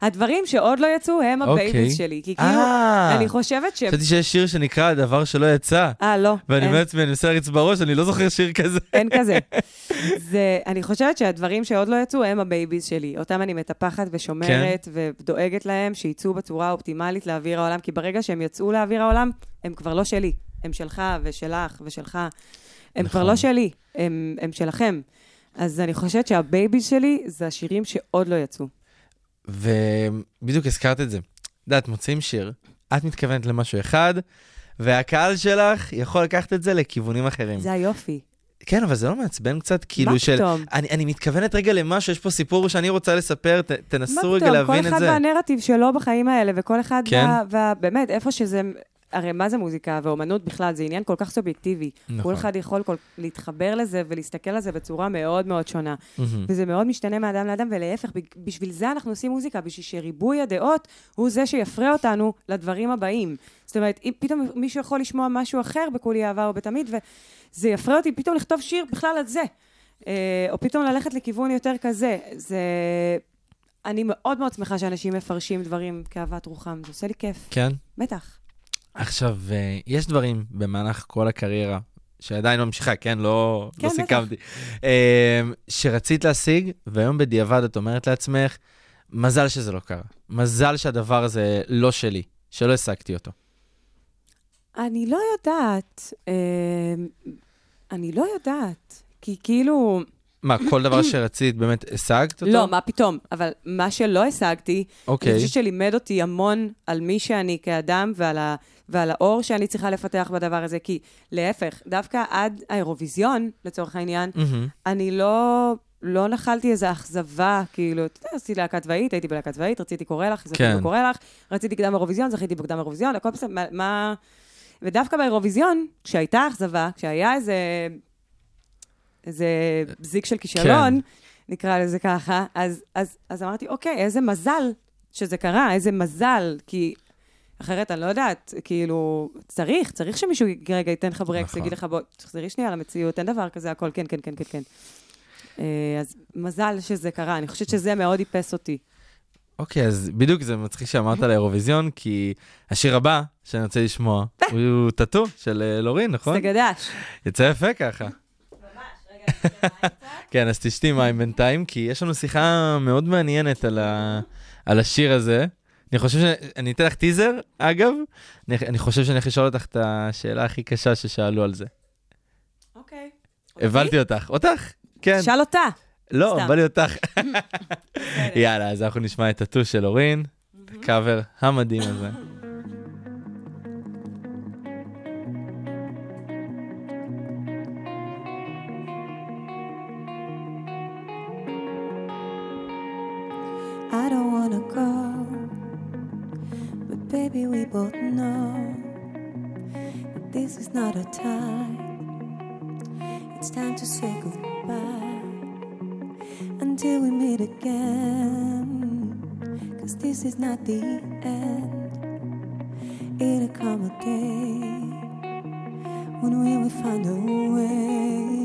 הדברים שעוד לא יצאו הם אוקיי. ה babies שלי. כי כאילו, אה, אני חושבת ש... חשבתי שיש שיר שנקרא הדבר שלא יצא. אה, לא. ואני. אומר לעצמי, אני מנסה להריץ בראש, אני לא זוכר שיר כזה. אין כזה. זה, אני חושבת שהדברים שעוד לא יצאו הם ה babies שלי. אותם אני מטפחת ושומרת כן. ודואגת להם שיצאו בצורה האופטימלית לאוויר העולם, כי ברגע שהם יצאו לאוויר העולם, הם כבר לא שלי. הם שלך ושלך ושלך. הם נכון. כבר לא שלי, הם, הם שלכם. אז אני חושבת שה babies שלי זה השירים שעוד לא יצאו. ובדיוק הזכרת את זה. את יודעת, מוצאים שיר, את מתכוונת למשהו אחד, והקהל שלך יכול לקחת את זה לכיוונים אחרים. זה היופי. כן, אבל זה לא מעצבן קצת? כאילו מה של... פתאום? אני, אני מתכוונת רגע למשהו, יש פה סיפור שאני רוצה לספר, ת, תנסו מה רגע פתאום? להבין כל את אחד זה. והנרטיב שלו בחיים האלה, וכל אחד, כן. וה, וה, באמת, איפה שזה... הרי מה זה מוזיקה ואומנות בכלל? זה עניין כל כך סובייקטיבי. נכון. כל אחד יכול כל, להתחבר לזה ולהסתכל על זה בצורה מאוד מאוד שונה. מהמם. וזה מאוד משתנה מאדם לאדם, ולהפך, בשביל זה אנחנו עושים מוזיקה, בשביל שריבוי הדעות הוא זה שיפרה אותנו לדברים הבאים. זאת אומרת, אם פתאום מישהו יכול לשמוע משהו אחר בכולי אהבה או בתמיד, וזה יפרה אותי פתאום לכתוב שיר בכלל על זה. אה, או פתאום ללכת לכיוון יותר כזה. זה... אני מאוד מאוד שמחה שאנשים מפרשים דברים כאהבת רוחם, זה עושה לי כיף, כן. בטח. עכשיו, אה, יש דברים במהלך כל הקריירה, שעדיין ממשיכה, כן? לא, כן, לא. סיכמתי. אה, שרצית להשיג, והיום בדיעבד את אומרת לעצמך, מזל שזה לא קרה. מזל שהדבר הזה לא שלי, שלא השגתי אותו. אני לא יודעת, אה, אני לא יודעת, כי כאילו... מה, כל דבר שרצית באמת השגת אותו? לא, מה פתאום, אבל מה שלא השגתי, אוקיי. אני חושבת שלימד אותי המון על מי שאני כאדם ועל, ה, ועל האור שאני צריכה לפתח בדבר הזה, כי להפך, דווקא עד האירוויזיון, לצורך העניין, מהמם. אני לא... לא נחלתי איזו אכזבה, כאילו, אתה יודע, עשיתי להקה צבאית, הייתי בלהקה צבאית, רציתי קורא לך, זכיתי כן. בקורא לך, רציתי קדם אירוויזיון, זכיתי בקדם אירוויזיון, הכל בסדר, מה... ודווקא באירוויזיון, כשהייתה אכזבה, כשהיה איזה, איזה זיק של כישלון, כן. נקרא לזה ככה, אז, אז, אז אמרתי, אוקיי, איזה מזל שזה קרה, איזה מזל, כי אחרת אני לא יודעת, כאילו, צריך, צריך שמישהו רגע ייתן לך ברקס, נכון. יגיד לך, בוא, תחזרי שנייה למציאות, אין דבר כזה, הכל כן, כן, כן, כן, כן. אה, אז מזל שזה קרה, אני חושבת שזה מאוד איפס אותי. אוקיי, אז בדיוק זה מצחיק שאמרת על האירוויזיון, כי השיר הבא שאני רוצה לשמוע הוא טאטו של אה, לורין, נכון? זה גדש. יצא יפה ככה. כן, אז תשתי מים בינתיים, כי יש לנו שיחה מאוד מעניינת על, ה... על השיר הזה. אני חושב ש... אני אתן לך טיזר, אגב. אני, אני חושב שאני הולך לשאול אותך את השאלה הכי קשה ששאלו על זה. אוקיי. הבנתי אותך. אותך? כן. שאל אותה. לא. בא לי אותך. יאללה, אז אנחנו נשמע את הטו של אורין, את הקאבר המדהים הזה. I don't wanna go, but baby, we both know that this is not a time It's time to say goodbye until we meet again. Cause this is not the end. It'll come a day when we will find a way.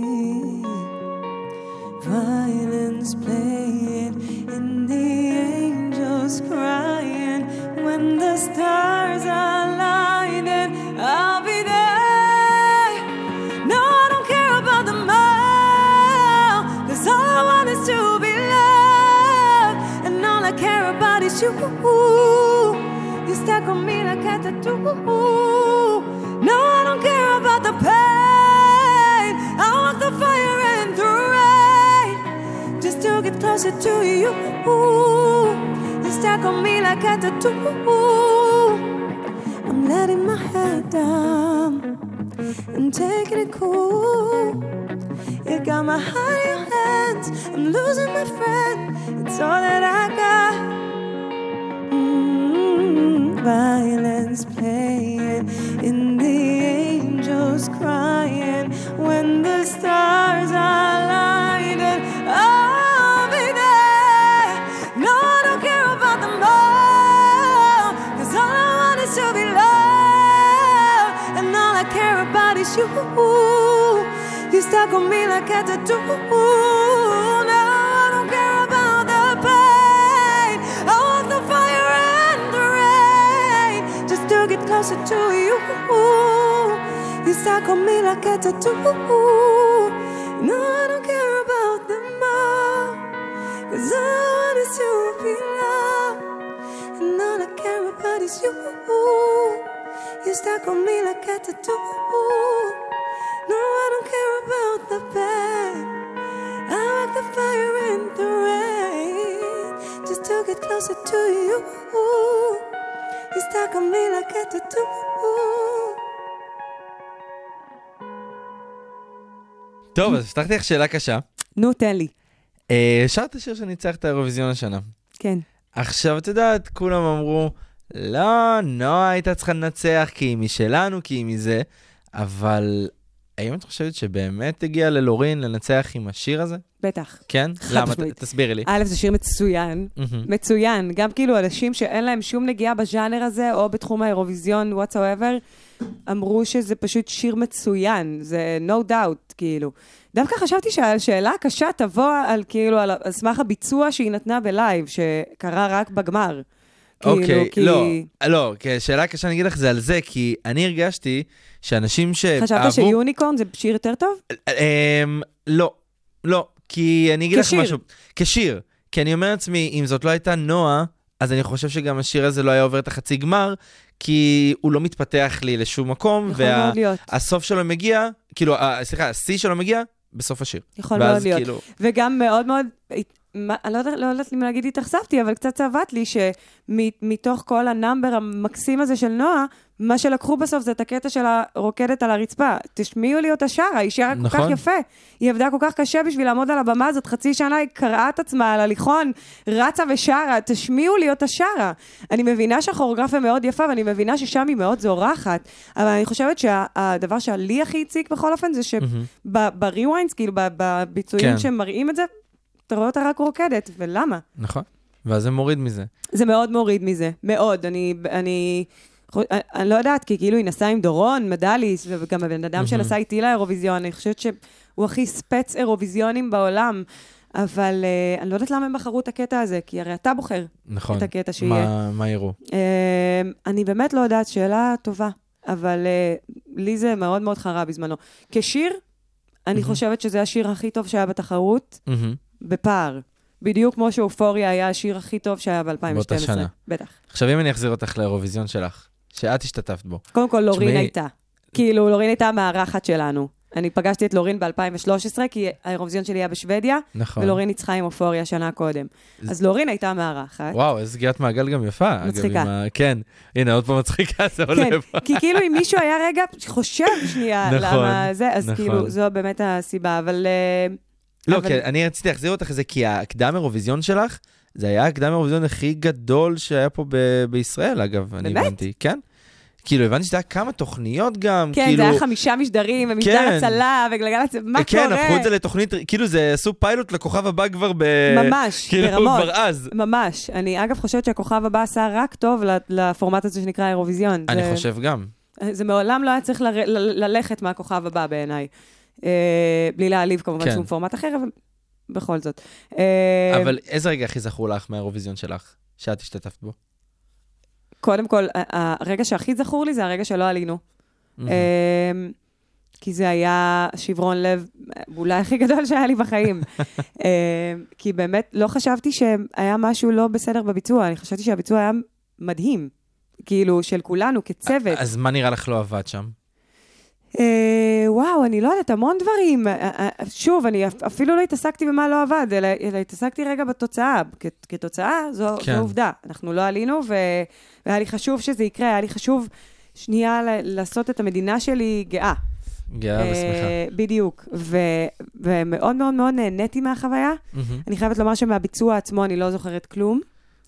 Violins playing and the angels crying when the stars are lighting. I'll be there. No, I don't care about the mile, cause all I want is to be loved, and all I care about is you. You stuck on me like a tattoo. Closer to you. You stuck on me like a tattoo. I'm letting my head down and taking it cool. You got my heart in your hands. I'm losing my friend. It's all that I got. Mm, violence stuck me like I don't care about the pain. I want the fire and the rain. Just to get closer to you. You stuck on me like a tattoo. No, I don't care about the more. Cause I want is to be loved. And all I care about is you. You stuck on me like a tattoo. Closer to you. You stuck on me like a tattoo. טוב, אז הבטחתי לך שאלה קשה. נו, תן לי. אה, שרת השיר שניצח את האירוויזיון השנה. כן. עכשיו, את יודעת, כולם אמרו, לא, נועה הייתה צריכה לנצח כי היא משלנו, כי היא מזה, אבל האם את חושבת שבאמת הגיע ללורין לנצח עם השיר הזה? בטח. כן? למה? תסבירי לי. א', זה שיר מצוין. מצוין. גם כאילו אנשים שאין להם שום נגיעה בז'אנר הזה, או בתחום האירוויזיון, whatsoever, אמרו שזה פשוט שיר מצוין, זה no doubt, כאילו. דווקא חשבתי שהשאלה הקשה תבוא על כאילו, על סמך הביצוע שהיא נתנה בלייב, שקרה רק בגמר. אוקיי, כאילו, כי... לא, לא, כי השאלה הקשה, אני אגיד לך, זה על זה, כי אני הרגשתי שאנשים שאהבו... חשבת שיוניקורן זה שיר יותר טוב? אמ, לא, לא, כי אני אגיד לך. משהו. כשיר. כי אני אומר לעצמי, אם זאת לא הייתה נועה, אז אני חושב שגם השיר הזה לא היה עובר את החצי גמר, כי הוא לא מתפתח לי לשום מקום. והסוף שלו מגיע, כאילו, סליחה, השיא שלו מגיע בסוף השיר. יכול מאוד להיות. כאילו, וגם מאוד מאוד, מה, אני לא יודעת, לא יודעת אם להגיד התאכזבתי, אבל קצת צבט לי שמתוך כל ה number המקסים הזה של נועה, מה שלקחו בסוף זה את הקטע של הרוקדת על הרצפה. תשמיעו לי אותה שרה, היא שרה כל כך נכון. יפה. היא עבדה כל כך קשה בשביל לעמוד על הבמה הזאת, חצי שנה היא קרעה את עצמה על הליכון, רצה ושרה, תשמיעו לי אותה שרה. אני מבינה שהכוריאוגרפיה מאוד יפה, ואני מבינה ששם היא מאוד זורחת, אבל אני חושבת שהדבר שלי הכי הציג בכל אופן, זה שב rewinds, כאילו ב- בביצועים כן. שמראים את זה, אתה רואה אותה רק רוקדת, ולמה? נכון. ואז זה מוריד מזה. זה מאוד מוריד מזה, מאוד. אני, אני, אני לא יודעת, כי כאילו היא נסעה עם דורון, מדליס, וגם הבן אדם שנסע איתי לאירוויזיון, אני חושבת שהוא הכי ספץ אירוויזיונים בעולם, אבל uh, אני לא יודעת למה הם בחרו את הקטע הזה, כי הרי אתה בוחר נכון. את הקטע שיהיה. מה- מה יראו? Uh, אני באמת לא יודעת, שאלה טובה, אבל uh, לי זה מאוד מאוד חרה בזמנו. כשיר, אני חושבת שזה השיר הכי טוב שהיה בתחרות, מהמם. בפער. בדיוק כמו שאופוריה היה השיר הכי טוב שהיה ב-2012. באותה שנה. בטח. עכשיו, אם אני אחזיר אותך לאירוויזיון שלך, שאת השתתפת בו. קודם כל, לורין תשמעי- הייתה. כאילו, לורין הייתה המארחת שלנו. אני פגשתי את לורין ב-2013, כי האירוויזיון שלי היה בשוודיה, נכון. ולורין ניצחה עם אופוריה שנה קודם. אז לורין הייתה המארחת. וואו, איזה סגירת מעגל גם יפה. אגב, מצחיקה. עם ה- כן. הנה, עוד פעם מצחיקה, זה עולה. כן. כי כאילו אם מישהו היה רגע חושב שנייה נכון, למה זה, אז נכון. כאילו, זו באמת הסיבה, אבל... אה, לא, אבל- כי אני רציתי להחזיר אותך לזה, כי הקדם אירוויזיון שלך, זה היה הקדם אירוויזיון הכי גדול שהיה פה ב- בישראל, אגב, אני באמת? הבנתי. כן. כאילו, הבנתי שזה היה כמה תוכניות גם, כן, כאילו... זה היה חמישה משדרים, ומשדר כן. הצלה, וגלגלצ... מה כן, קורה? הפכו את זה לתוכנית, כאילו זה עשו פיילוט לכוכב הבא כבר ב... ממש, כאילו, ברמות. כבר אז. ממש. אני אגב חושבת שהכוכב הבא עשה רק טוב ל- לפורמט הזה שנקרא אירוויזיון. אני זה- חושב גם. זה מעולם לא היה צריך ל- ל- ללכת מהכוכב הבא בעיניי. אה, בלי להעליב כמובן כן. שום פורמט אחר, אבל בכל זאת. אה, אבל איזה רגע הכי זכור לך מהאירוויזיון שלך, שאת השתתפת בו? קודם כל, הרגע שהכי זכור לי זה הרגע שלא עלינו. Mm-hmm. אמ, כי זה היה שברון לב אולי הכי גדול שהיה לי בחיים. כי באמת לא חשבתי שהיה משהו לא בסדר בביצוע, אני חשבתי שהביצוע היה מדהים. כאילו, של כולנו כצוות. אז מה נראה לך לא עבד שם? אה, וואו, אני לא יודעת, המון דברים. אה, אה, שוב, אני אפ- אפילו לא התעסקתי במה לא עבד, אלא, אלא התעסקתי רגע בתוצאה. כ- כתוצאה, זו, כן. זו עובדה. אנחנו לא עלינו, ו- והיה לי חשוב שזה יקרה, היה לי חשוב שנייה ל- לעשות את המדינה שלי גאה. גאה ושמחה. אה, בדיוק. ו- ומאוד מאוד מאוד נהניתי מהחוויה. מהמם. אני חייבת לומר שמהביצוע עצמו אני לא זוכרת כלום.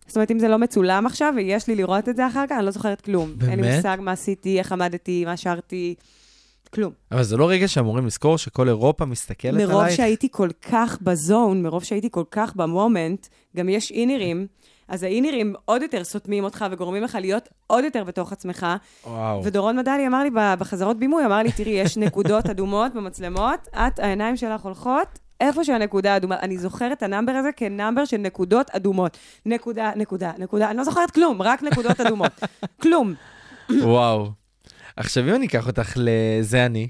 זאת אומרת, אם זה לא מצולם עכשיו, ויש לי לראות את זה אחר כך, אני לא זוכרת כלום. אין לי באמת? מושג מה עשיתי, איך עמדתי, מה שרתי, כלום. אבל זה לא רגע שאמורים לזכור שכל אירופה מסתכלת עלייך? מרוב שהייתי כל כך בזון, מרוב שהייתי כל כך במומנט, גם יש אינרים, אז האינרים עוד יותר סותמים אותך וגורמים לך להיות עוד יותר בתוך עצמך. וואו. ודורון מדלי אמר לי בחזרות בימוי, אמר לי, תראי, יש נקודות אדומות במצלמות, את, העיניים שלך הולכות. איפה שהנקודה האדומה, אני זוכרת את ה number הזה כ number של נקודות אדומות. נקודה, נקודה, נקודה, אני לא זוכרת כלום, רק נקודות אדומות. כלום. וואו. עכשיו, אם אני אקח אותך ל"זה אני"?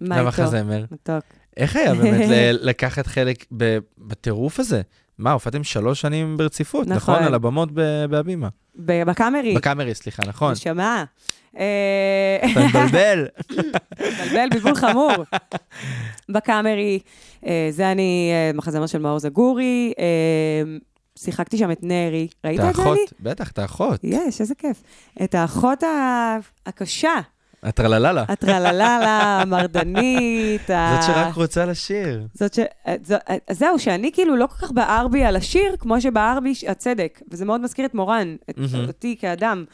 למחזמר, מתוק. איך היה באמת לקחת חלק בטירוף הזה? מה, הופעתם שלוש שנים ברציפות, נכון? נכון. על הבמות בהבימה. בקאמרי. בקאמרי, סליחה, נכון. נשמה. אה, אתה מבלבל. מבלבל, בלבול חמור. בקאמרי, אה, זה אני, אה, מחזמר של מאור זגורי, שיחקתי שם את נרי. ראית את את זה, האחות? אני? בטח, את האחות. יש, איזה כיף. את האחות הקשה, הטרללה. הטרללה, המרדנית. זאת שרק רוצה לשיר. זאת ש... זו... אז זהו, שאני כאילו לא כל כך בער בי על השיר, כמו שבער בי הצדק. וזה מאוד מזכיר את מורן, את. אותי כאדם.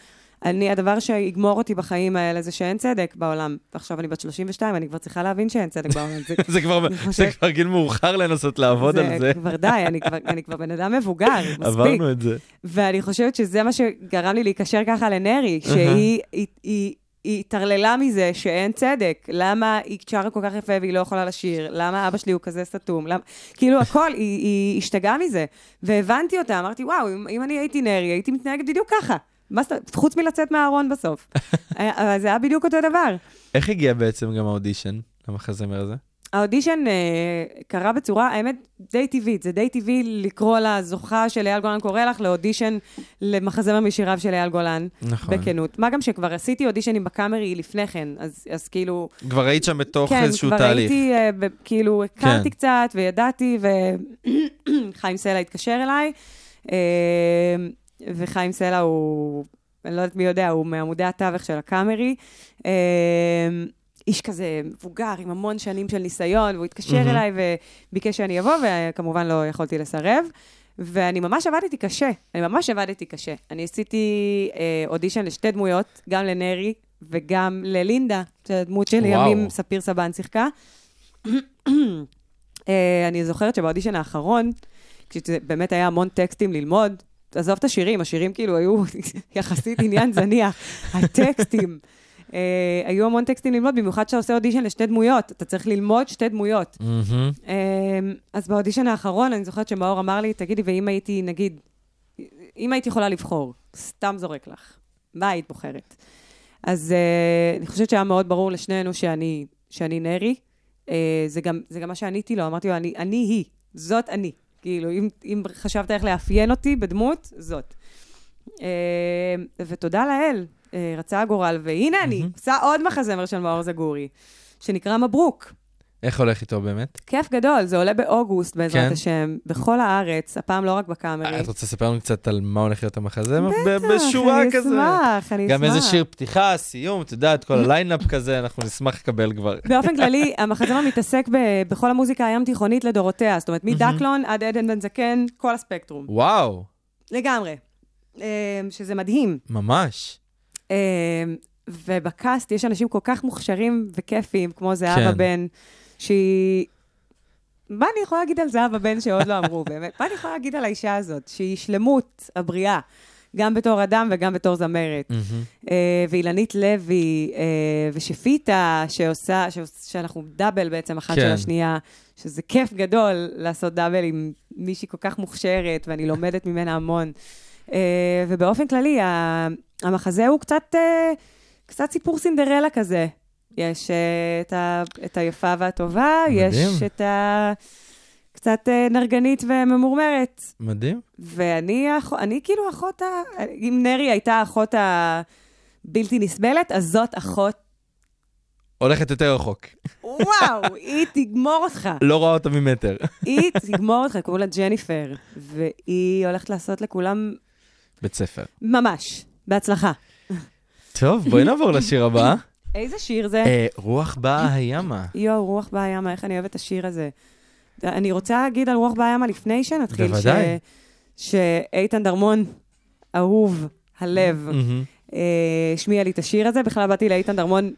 אני, הדבר שיגמור אותי בחיים האלה זה שאין צדק בעולם. ועכשיו אני בת 32, אני כבר צריכה להבין שאין צדק בעולם. זה, זה כבר- אני זה כבר גיל מאוחר לנסות לעבוד על זה. כבר די, אני כבר, אני כבר בן אדם מבוגר, מספיק. עברנו את זה. ואני חושבת שזה מה שגרם לי להיקשר ככה לנרי, שהיא היא, היא, היא טרללה מזה שאין צדק. למה היא שרה כל כך יפה והיא לא יכולה לשיר? למה אבא שלי הוא כזה סתום? למה... כאילו הכל, היא, היא השתגעה מזה. והבנתי אותה, אמרתי, וואו, אם, אם אני הייתי נרי, הייתי מתנהגת בדיוק ככה. מה זאת? חוץ מלצאת מהארון בסוף. אבל זה היה בדיוק אותו דבר. איך הגיע בעצם גם האודישן למחזמר הזה? האודישן אה, קרה בצורה, האמת, די טבעית. זה די טבעי לקרוא לזוכה של אייל גולן קורא לך לאודישן למחזמר משיריו של אייל גולן. נכון. בכנות. מה גם שכבר עשיתי אודישנים בקאמרי לפני כן, אז, אז כאילו... כבר היית שם בתוך איזשהו כן, כבר תהליך. הייתי, אה, ב, כאילו, הכרתי כן. קצת וידעתי, וחיים סלע התקשר אליי, אה, וחיים סלע הוא, אני לא יודעת מי יודע, הוא מעמודי התווך של הקאמרי. אה, איש כזה מבוגר, עם המון שנים של ניסיון, והוא התקשר מהמם. אליי וביקש שאני אבוא, וכמובן לא יכולתי לסרב. ואני ממש עבדתי קשה, אני ממש עבדתי קשה. אני עשיתי אה, אודישן לשתי דמויות, גם לנרי וגם ללינדה, שהדמות שלי וואו. ימים ספיר סבן שיחקה. אה, אני זוכרת שבאודישן האחרון, כשזה באמת היה המון טקסטים ללמוד, עזוב את השירים, השירים כאילו היו יחסית עניין זניח. הטקסטים, אה, היו המון טקסטים ללמוד, במיוחד כשאתה עושה אודישן לשתי דמויות, אתה צריך ללמוד שתי דמויות. מהמם. אמ, אז באודישן האחרון, אני זוכרת שמאור אמר לי, תגידי, ואם הייתי, נגיד, אם הייתי יכולה לבחור, סתם זורק לך, מה היית בוחרת? אז uh, אני חושבת שהיה מאוד ברור לשנינו שאני, שאני נרי. Uh, זה, גם, זה גם מה שעניתי לו, אמרתי לו, אני, אני היא, זאת אני. כאילו, אם, אם חשבת איך לאפיין אותי בדמות, זאת. Uh, ותודה לאל, רצה הגורל, והנה אני, עושה עוד מחזמר של מאור זגורי, שנקרא מברוק. איך הולך איתו באמת? כיף גדול, זה עולה באוגוסט בעזרת כן? השם, בכל הארץ, הפעם לא רק בקאמרי. את רוצה לספר לנו קצת על מה הולך להיות המחזמר? בטח, בשורה כזה. אני אשמח, אני אשמח. גם איזה שיר פתיחה, סיום, את יודעת, כל ה lineup כזה, אנחנו נשמח לקבל כבר. באופן כללי, המחזמר מתעסק ב- בכל המוזיקה הים תיכונית לדורותיה, זאת אומרת, מדקלון עד עדן בן זקן, כל הספקטרום. וואו, לגמרי. אה, שזה מדהים. ממש. אה, וב cast יש אנשים כל כך מוכשרים וכיפיים, כמו זהבה כן. בן, שהיא... מה אני יכולה להגיד על זהבה בן שעוד לא אמרו, באמת? מה אני יכולה להגיד על האישה הזאת? שהיא שלמות הבריאה, גם בתור אדם וגם בתור זמרת. מהמם. אה, ואילנית לוי, אה, ושפיטה, שעושה, שעוש- שאנחנו דאבל בעצם אחת כן. של השנייה, שזה כיף גדול לעשות דאבל עם מישהי כל כך מוכשרת, ואני לומדת ממנה המון. אה, ובאופן כללי, המחזה הוא קצת, אה, קצת סיפור סינדרלה כזה. יש אה, את, ה, את היפה והטובה, מדהים. יש את ה... קצת נרגנית וממורמרת. מדהים. ואני אני כאילו אחות ה... אם נרי הייתה האחות הבלתי נסבלת, אז זאת אחות... הולכת יותר רחוק. וואו, היא תגמור אותך. לא רואה אותה ממטר. היא תגמור אותך, קוראים לה ג'ניפר, והיא הולכת לעשות לכולם בית ספר. ממש, בהצלחה. טוב, בואי נעבור לשיר הבא. איזה שיר זה? אה, רוח באה הימה. יואו, רוח בימה, איך אני אוהבת את השיר הזה. אני רוצה להגיד על רוח בימה לפני שנתחיל, בוודאי. שאיתן דרמון, אהוב הלב. אה, השמיע לי את השיר הזה. בכלל באתי לאיתן דרמון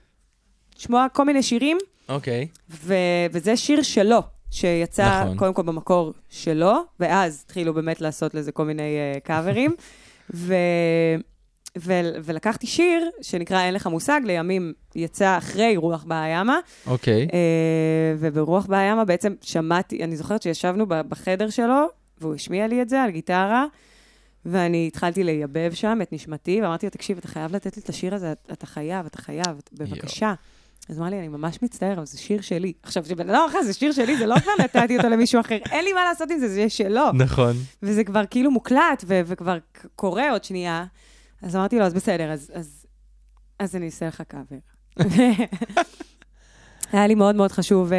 לשמוע כל מיני שירים, אוקיי. וזה שיר שלו, שיצא נכון. קודם כל במקור שלו, ואז התחילו באמת לעשות לזה כל מיני uh, קאברים. ו... ו... ולקחתי שיר שנקרא אין לך מושג, לימים יצא אחרי רוח בימה, אוקיי. אה, וברוח בימה בעצם שמעתי, אני זוכרת שישבנו בחדר שלו, והוא השמיע לי את זה על גיטרה, ואני התחלתי לייבב שם את נשמתי, ואמרתי לו, תקשיב, אתה חייב לתת לי את השיר הזה, אתה חייב, אתה חייב, בבקשה. אז אמר לי, אני ממש מצטער, אבל זה שיר שלי. עכשיו, כשבן אדם אחר זה שיר שלי, זה לא כבר נתתי אותו למישהו אחר, אין לי מה לעשות עם זה, זה שלו. נכון. וזה כבר כאילו מוקלט, ו- וכבר קורה עוד שנייה. אז אמרתי לו, אז בסדר, אז, אז, אז אני אעשה לך קאבר. היה לי מאוד מאוד חשוב uh,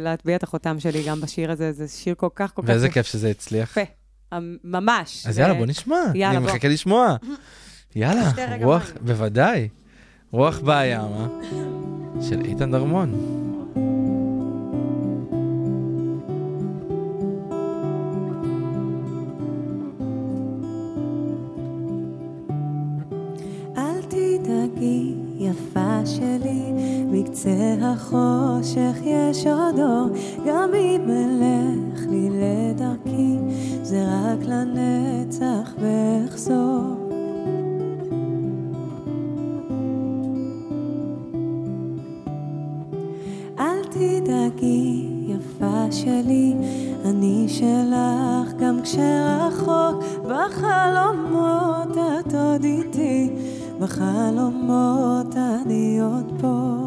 להטביע את החותם שלי גם בשיר הזה, זה שיר כל כך כל כך ואיזה כיף שזה הצליח. יפה. אמ, ממש. אז יאללה, בוא נשמע. יאללה, אני בוא. מחכה לשמוע. יאללה, רוח. בוודאי. רוח באה ימה של איתן דרמון. אל תדאגי, יפה שלי, מקצה החושך יש עוד אור, גם אם אלך לי לדרכי, זה רק לנצח ואחזור. תדאגי, יפה שלי, אני שלך גם כשרחוק בחלומות את עוד איתי, בחלומות אני עוד פה.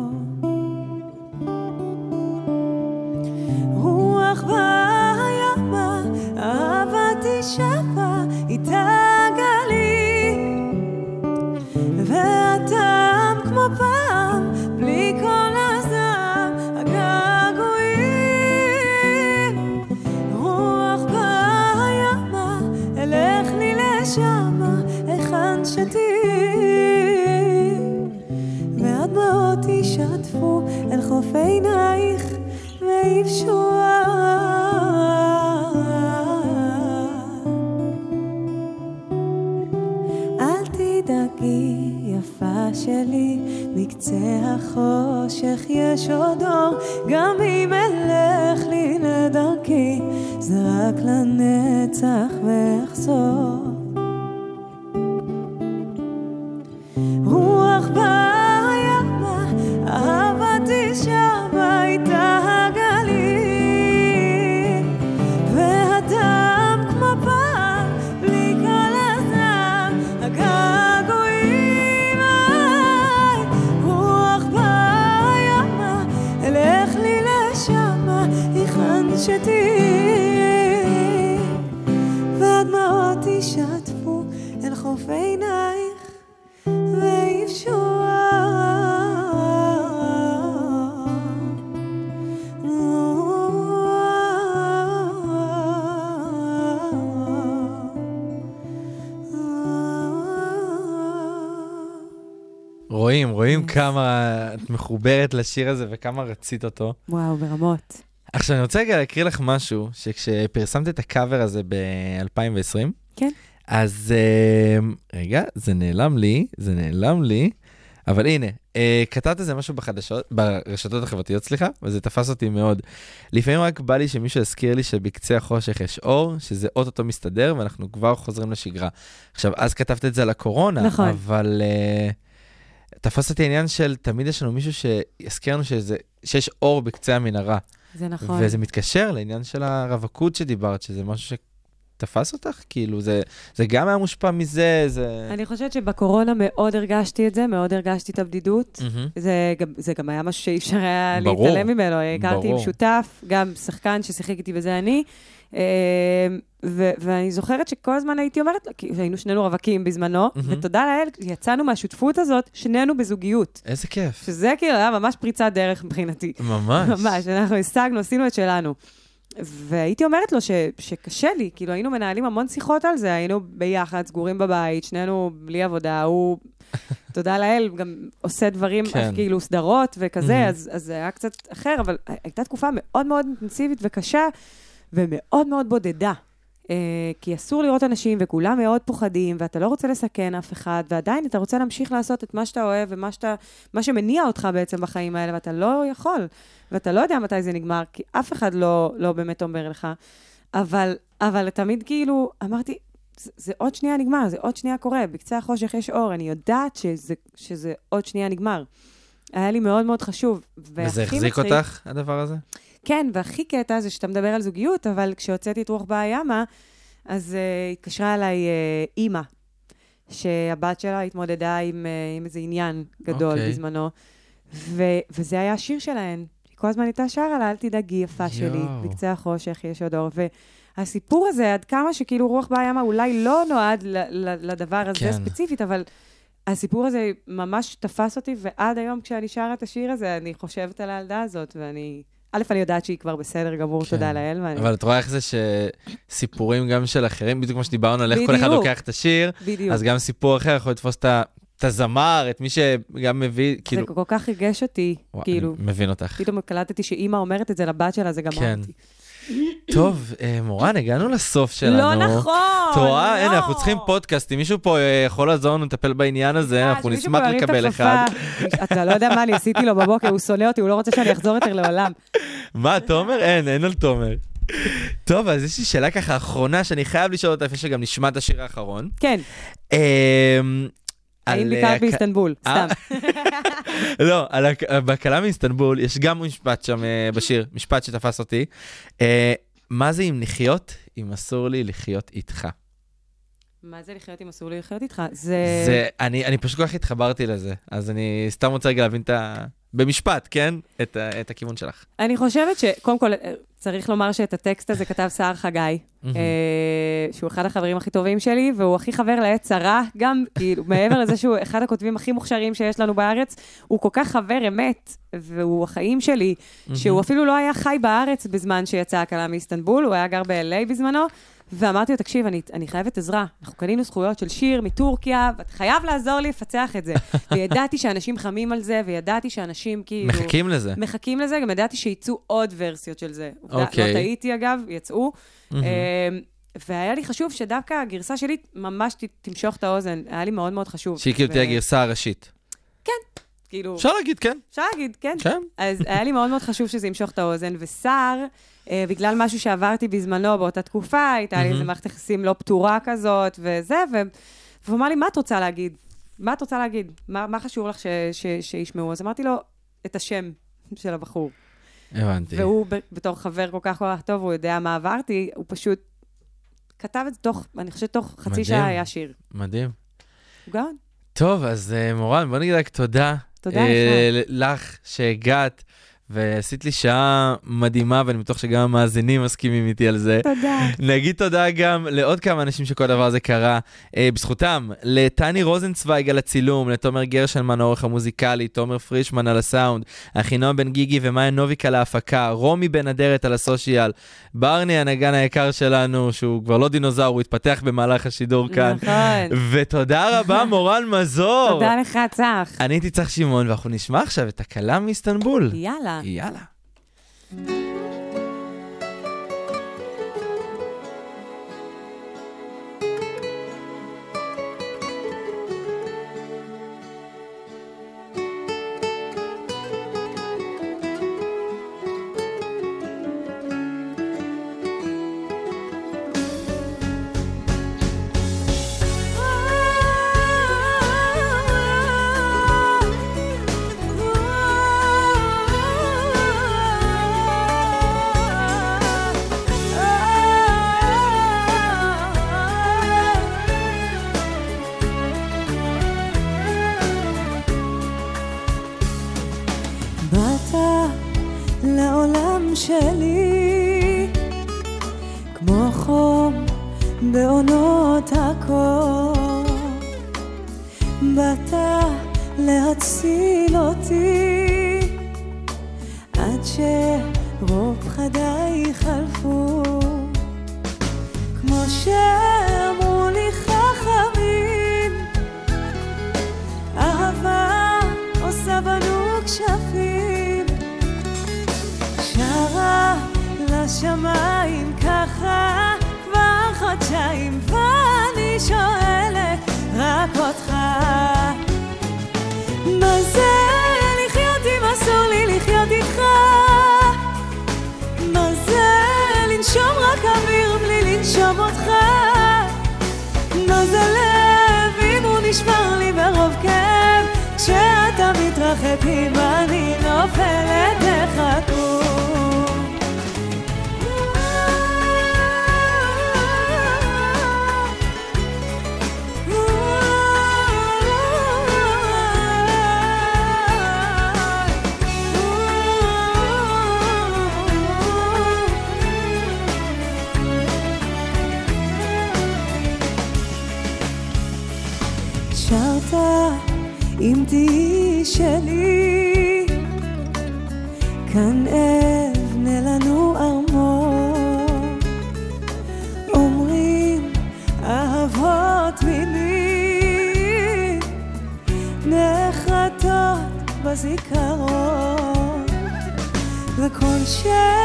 שלי, מקצה החושך יש עוד אור, גם אם אלך לי לדרכי, זה רק לנצח ואחזור. כמה את מחוברת לשיר הזה וכמה רצית אותו. וואו, ברמות. עכשיו, אני רוצה רגע להקריא לך משהו, שכשפרסמת את הקאבר הזה ב-2020, כן. אז אה, רגע, זה נעלם לי, זה נעלם לי, אבל הנה, אה, כתבת איזה משהו בחדשות, ברשתות החברתיות, סליחה, וזה תפס אותי מאוד. לפעמים רק בא לי שמישהו יזכיר לי שבקצה החושך יש אור, שזה אוטוטו מסתדר, ואנחנו כבר חוזרים לשגרה. עכשיו, אז כתבת את זה על הקורונה, נכון. אבל אה, תפס אותי העניין של תמיד יש לנו מישהו שיזכיר לנו שזה, שיש אור בקצה המנהרה. זה נכון. וזה מתקשר לעניין של הרווקות שדיברת, שזה משהו שתפס אותך? כאילו, זה, זה גם היה מושפע מזה, זה... אני חושבת שבקורונה מאוד הרגשתי את זה, מאוד הרגשתי את הבדידות. מהמם. זה, גם- זה גם היה משהו שאי אפשר היה ברור, להתעלם ממנו. הכרתי עם. שותף, גם שחקן ששיחק איתי וזה אני. אה, ו- ואני זוכרת שכל הזמן הייתי אומרת לו, כי היינו שנינו רווקים בזמנו, מהמם. ותודה לאל, יצאנו מהשותפות הזאת, שנינו בזוגיות. איזה כיף. שזה כאילו היה ממש פריצת דרך מבחינתי. ממש. ממש, אנחנו השגנו, עשינו את שלנו. והייתי אומרת לו ש, שקשה לי, כאילו היינו מנהלים המון שיחות על זה, היינו ביחד, סגורים בבית, שנינו בלי עבודה, הוא, תודה לאל, גם עושה דברים, כן. כאילו סדרות וכזה, מהמם. אז, אז זה היה קצת אחר, אבל הייתה תקופה מאוד מאוד אינטנסיבית וקשה, ומאוד מאוד בודדה. אה, כי אסור לראות אנשים, וכולם מאוד פוחדים, ואתה לא רוצה לסכן אף אחד, ועדיין אתה רוצה להמשיך לעשות את מה שאתה אוהב, ומה שאתה, מה שמניע אותך בעצם בחיים האלה, ואתה לא יכול, ואתה לא יודע מתי זה נגמר, כי אף אחד לא, לא באמת אומר לך. אבל, אבל תמיד כאילו, אמרתי, זה, זה עוד שנייה נגמר, זה עוד שנייה קורה, בקצה החושך יש אור, אני יודעת שזה, שזה עוד שנייה נגמר. היה לי מאוד מאוד חשוב. וזה החזיק מצחיק- אותך, הדבר הזה? כן, והכי קטע זה שאתה מדבר על זוגיות, אבל כשהוצאתי את רוח בה ימה, אז uh, התקשרה אליי uh, אימא, שהבת שלה התמודדה עם, uh, עם איזה עניין גדול אוקיי. okay. בזמנו, ו- וזה היה השיר שלהן. היא כל הזמן הייתה שרה לה, אל תדאגי, יפה שלי, יואו. בקצה החושך יש עוד אור. והסיפור הזה, עד כמה שכאילו רוח בה ימה אולי לא נועד ל- ל- לדבר הזה כן. ספציפית, אבל הסיפור הזה ממש תפס אותי, ועד היום כשאני שרה את השיר הזה, אני חושבת על הילדה הזאת, ואני... א', אני יודעת שהיא כבר בסדר גמור, כן. תודה לאל, ואני... אבל את רואה איך זה שסיפורים גם של אחרים, בדיוק כמו שדיברנו על איך כל אחד. לוקח את השיר, בדיוק. אז גם סיפור אחר יכול לתפוס את ה- את הזמר, את מי שגם מביא, כאילו... זה כל כך ריגש אותי, וואי, כאילו, אני מבין אותך. פתאום קלטתי שאימא אומרת את זה לבת שלה, זה גמר כן. אותי. טוב, אה, מורן, הגענו לסוף שלנו. לא נכון, את רואה? לא. הנה, אנחנו צריכים פודקאסט. אם מישהו פה אה, יכול לעזור לנו לטפל בעניין הזה, אה, אנחנו נשמח לקבל. אחד. אתה לא יודע מה אני עשיתי לו בבוקר, הוא שונא אותי, הוא לא רוצה שאני אחזור יותר לעולם. מה, תומר? אין, אין על תומר. טוב, אז יש לי שאלה ככה אחרונה שאני חייב לשאול אותה לפני שגם נשמע את השיר האחרון. כן, אמ, האם ביקרת אה, באיסטנבול? אה? סתם. לא, בהקלה מאיסטנבול, יש גם משפט שם אה, בשיר, משפט שתפס אותי. מה זה אם לחיות, אם אסור לי לחיות איתך? מה זה לחיות אם אסור לי לחיות איתך? זה... זה, אני, אני פשוט כל כך התחברתי לזה, אז אני סתם רוצה רגע להבין את ה... במשפט, כן? את, את הכיוון שלך. אני חושבת שקודם כל, אה, צריך לומר שאת הטקסט הזה כתב סער חגי. אה, שהוא אחד החברים הכי טובים שלי, והוא הכי חבר לעת צרה, גם, כאילו, מעבר לזה שהוא אחד הכותבים הכי מוכשרים שיש לנו בארץ, הוא כל כך חבר אמת, והוא החיים שלי, שהוא אפילו לא היה חי בארץ בזמן שיצאה הקלה מאיסטנבול, הוא היה גר ב-LA בזמנו, ואמרתי לו, תקשיב, אני, אני חייבת עזרה. אנחנו קנינו זכויות של שיר מטורקיה, ואתה חייב לעזור לי לפצח את זה. וידעתי שאנשים חמים על זה, וידעתי שאנשים כאילו... מחכים לזה. מחכים לזה, גם ידעתי שיצאו עוד ורסיות של זה. עובדה, אוקיי. לא טעיתי אגב, יצאו. אמ, והיה לי חשוב שדווקא הגרסה שלי ממש ת- תמשוך את האוזן, היה לי מאוד מאוד חשוב. שהיא כאילו ו- תהיה הגרסה הראשית. כאילו, אפשר להגיד, כן. אפשר להגיד, כן. כן. אז היה לי מאוד מאוד חשוב שזה ימשוך את האוזן, וסער, אה, בגלל משהו שעברתי בזמנו באותה תקופה, הייתה לי. איזו מערכת יחסים לא פתורה כזאת, וזה, ו... והוא אמר לי, מה את רוצה להגיד? מה את רוצה להגיד? מה, מה חשוב לך ש... ש... שישמעו? אז אמרתי לו, את השם של הבחור. הבנתי. והוא בתור חבר כל כך כל כך טוב, הוא יודע מה עברתי, הוא פשוט כתב את זה תוך, אני חושבת תוך חצי מדהים. שעה היה שיר. מדהים. הוא גאון. טוב, אז אה, מורן, בוא נגיד רק תודה. תודה אה, לך. שהגעת, ועשית לי שעה מדהימה, ואני בטוח שגם המאזינים מסכימים איתי על זה. תודה. נגיד תודה גם לעוד כמה אנשים שכל הדבר הזה קרה אה, בזכותם, לטני רוזנצוויג על הצילום, לתומר גרשלמן העורך המוזיקלי, תומר פרישמן על הסאונד, אחינועם בן גיגי ומאיה נוביק על ההפקה, רומי בן אדרת על הסושיאל, ברני הנגן היקר שלנו, שהוא כבר לא דינוזאור, הוא התפתח במהלך השידור כאן. נכון. ותודה רבה, מורן מזור. תודה לך, צח. אני הייתי צח שמעון, ואנחנו נשמע עכשיו את הכלה מאיסטנבול. יאללה. יאללה. מתרחק אם אני נופלת, איך את שלי, כאן אבנה לנו ארמון. אומרים אהבות מילים, נחרטות בזיכרון. וכל שם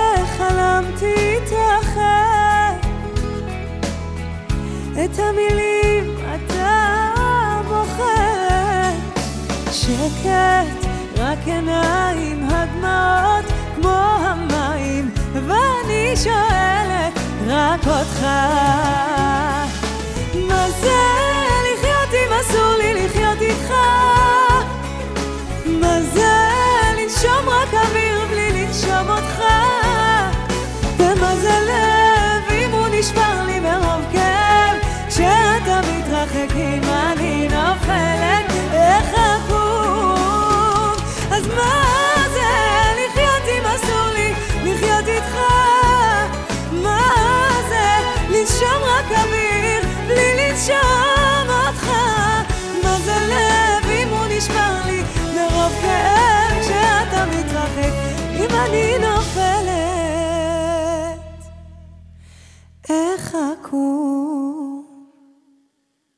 שקט, רק עיניים, הדמעות כמו המים, ואני שואלת רק אותך.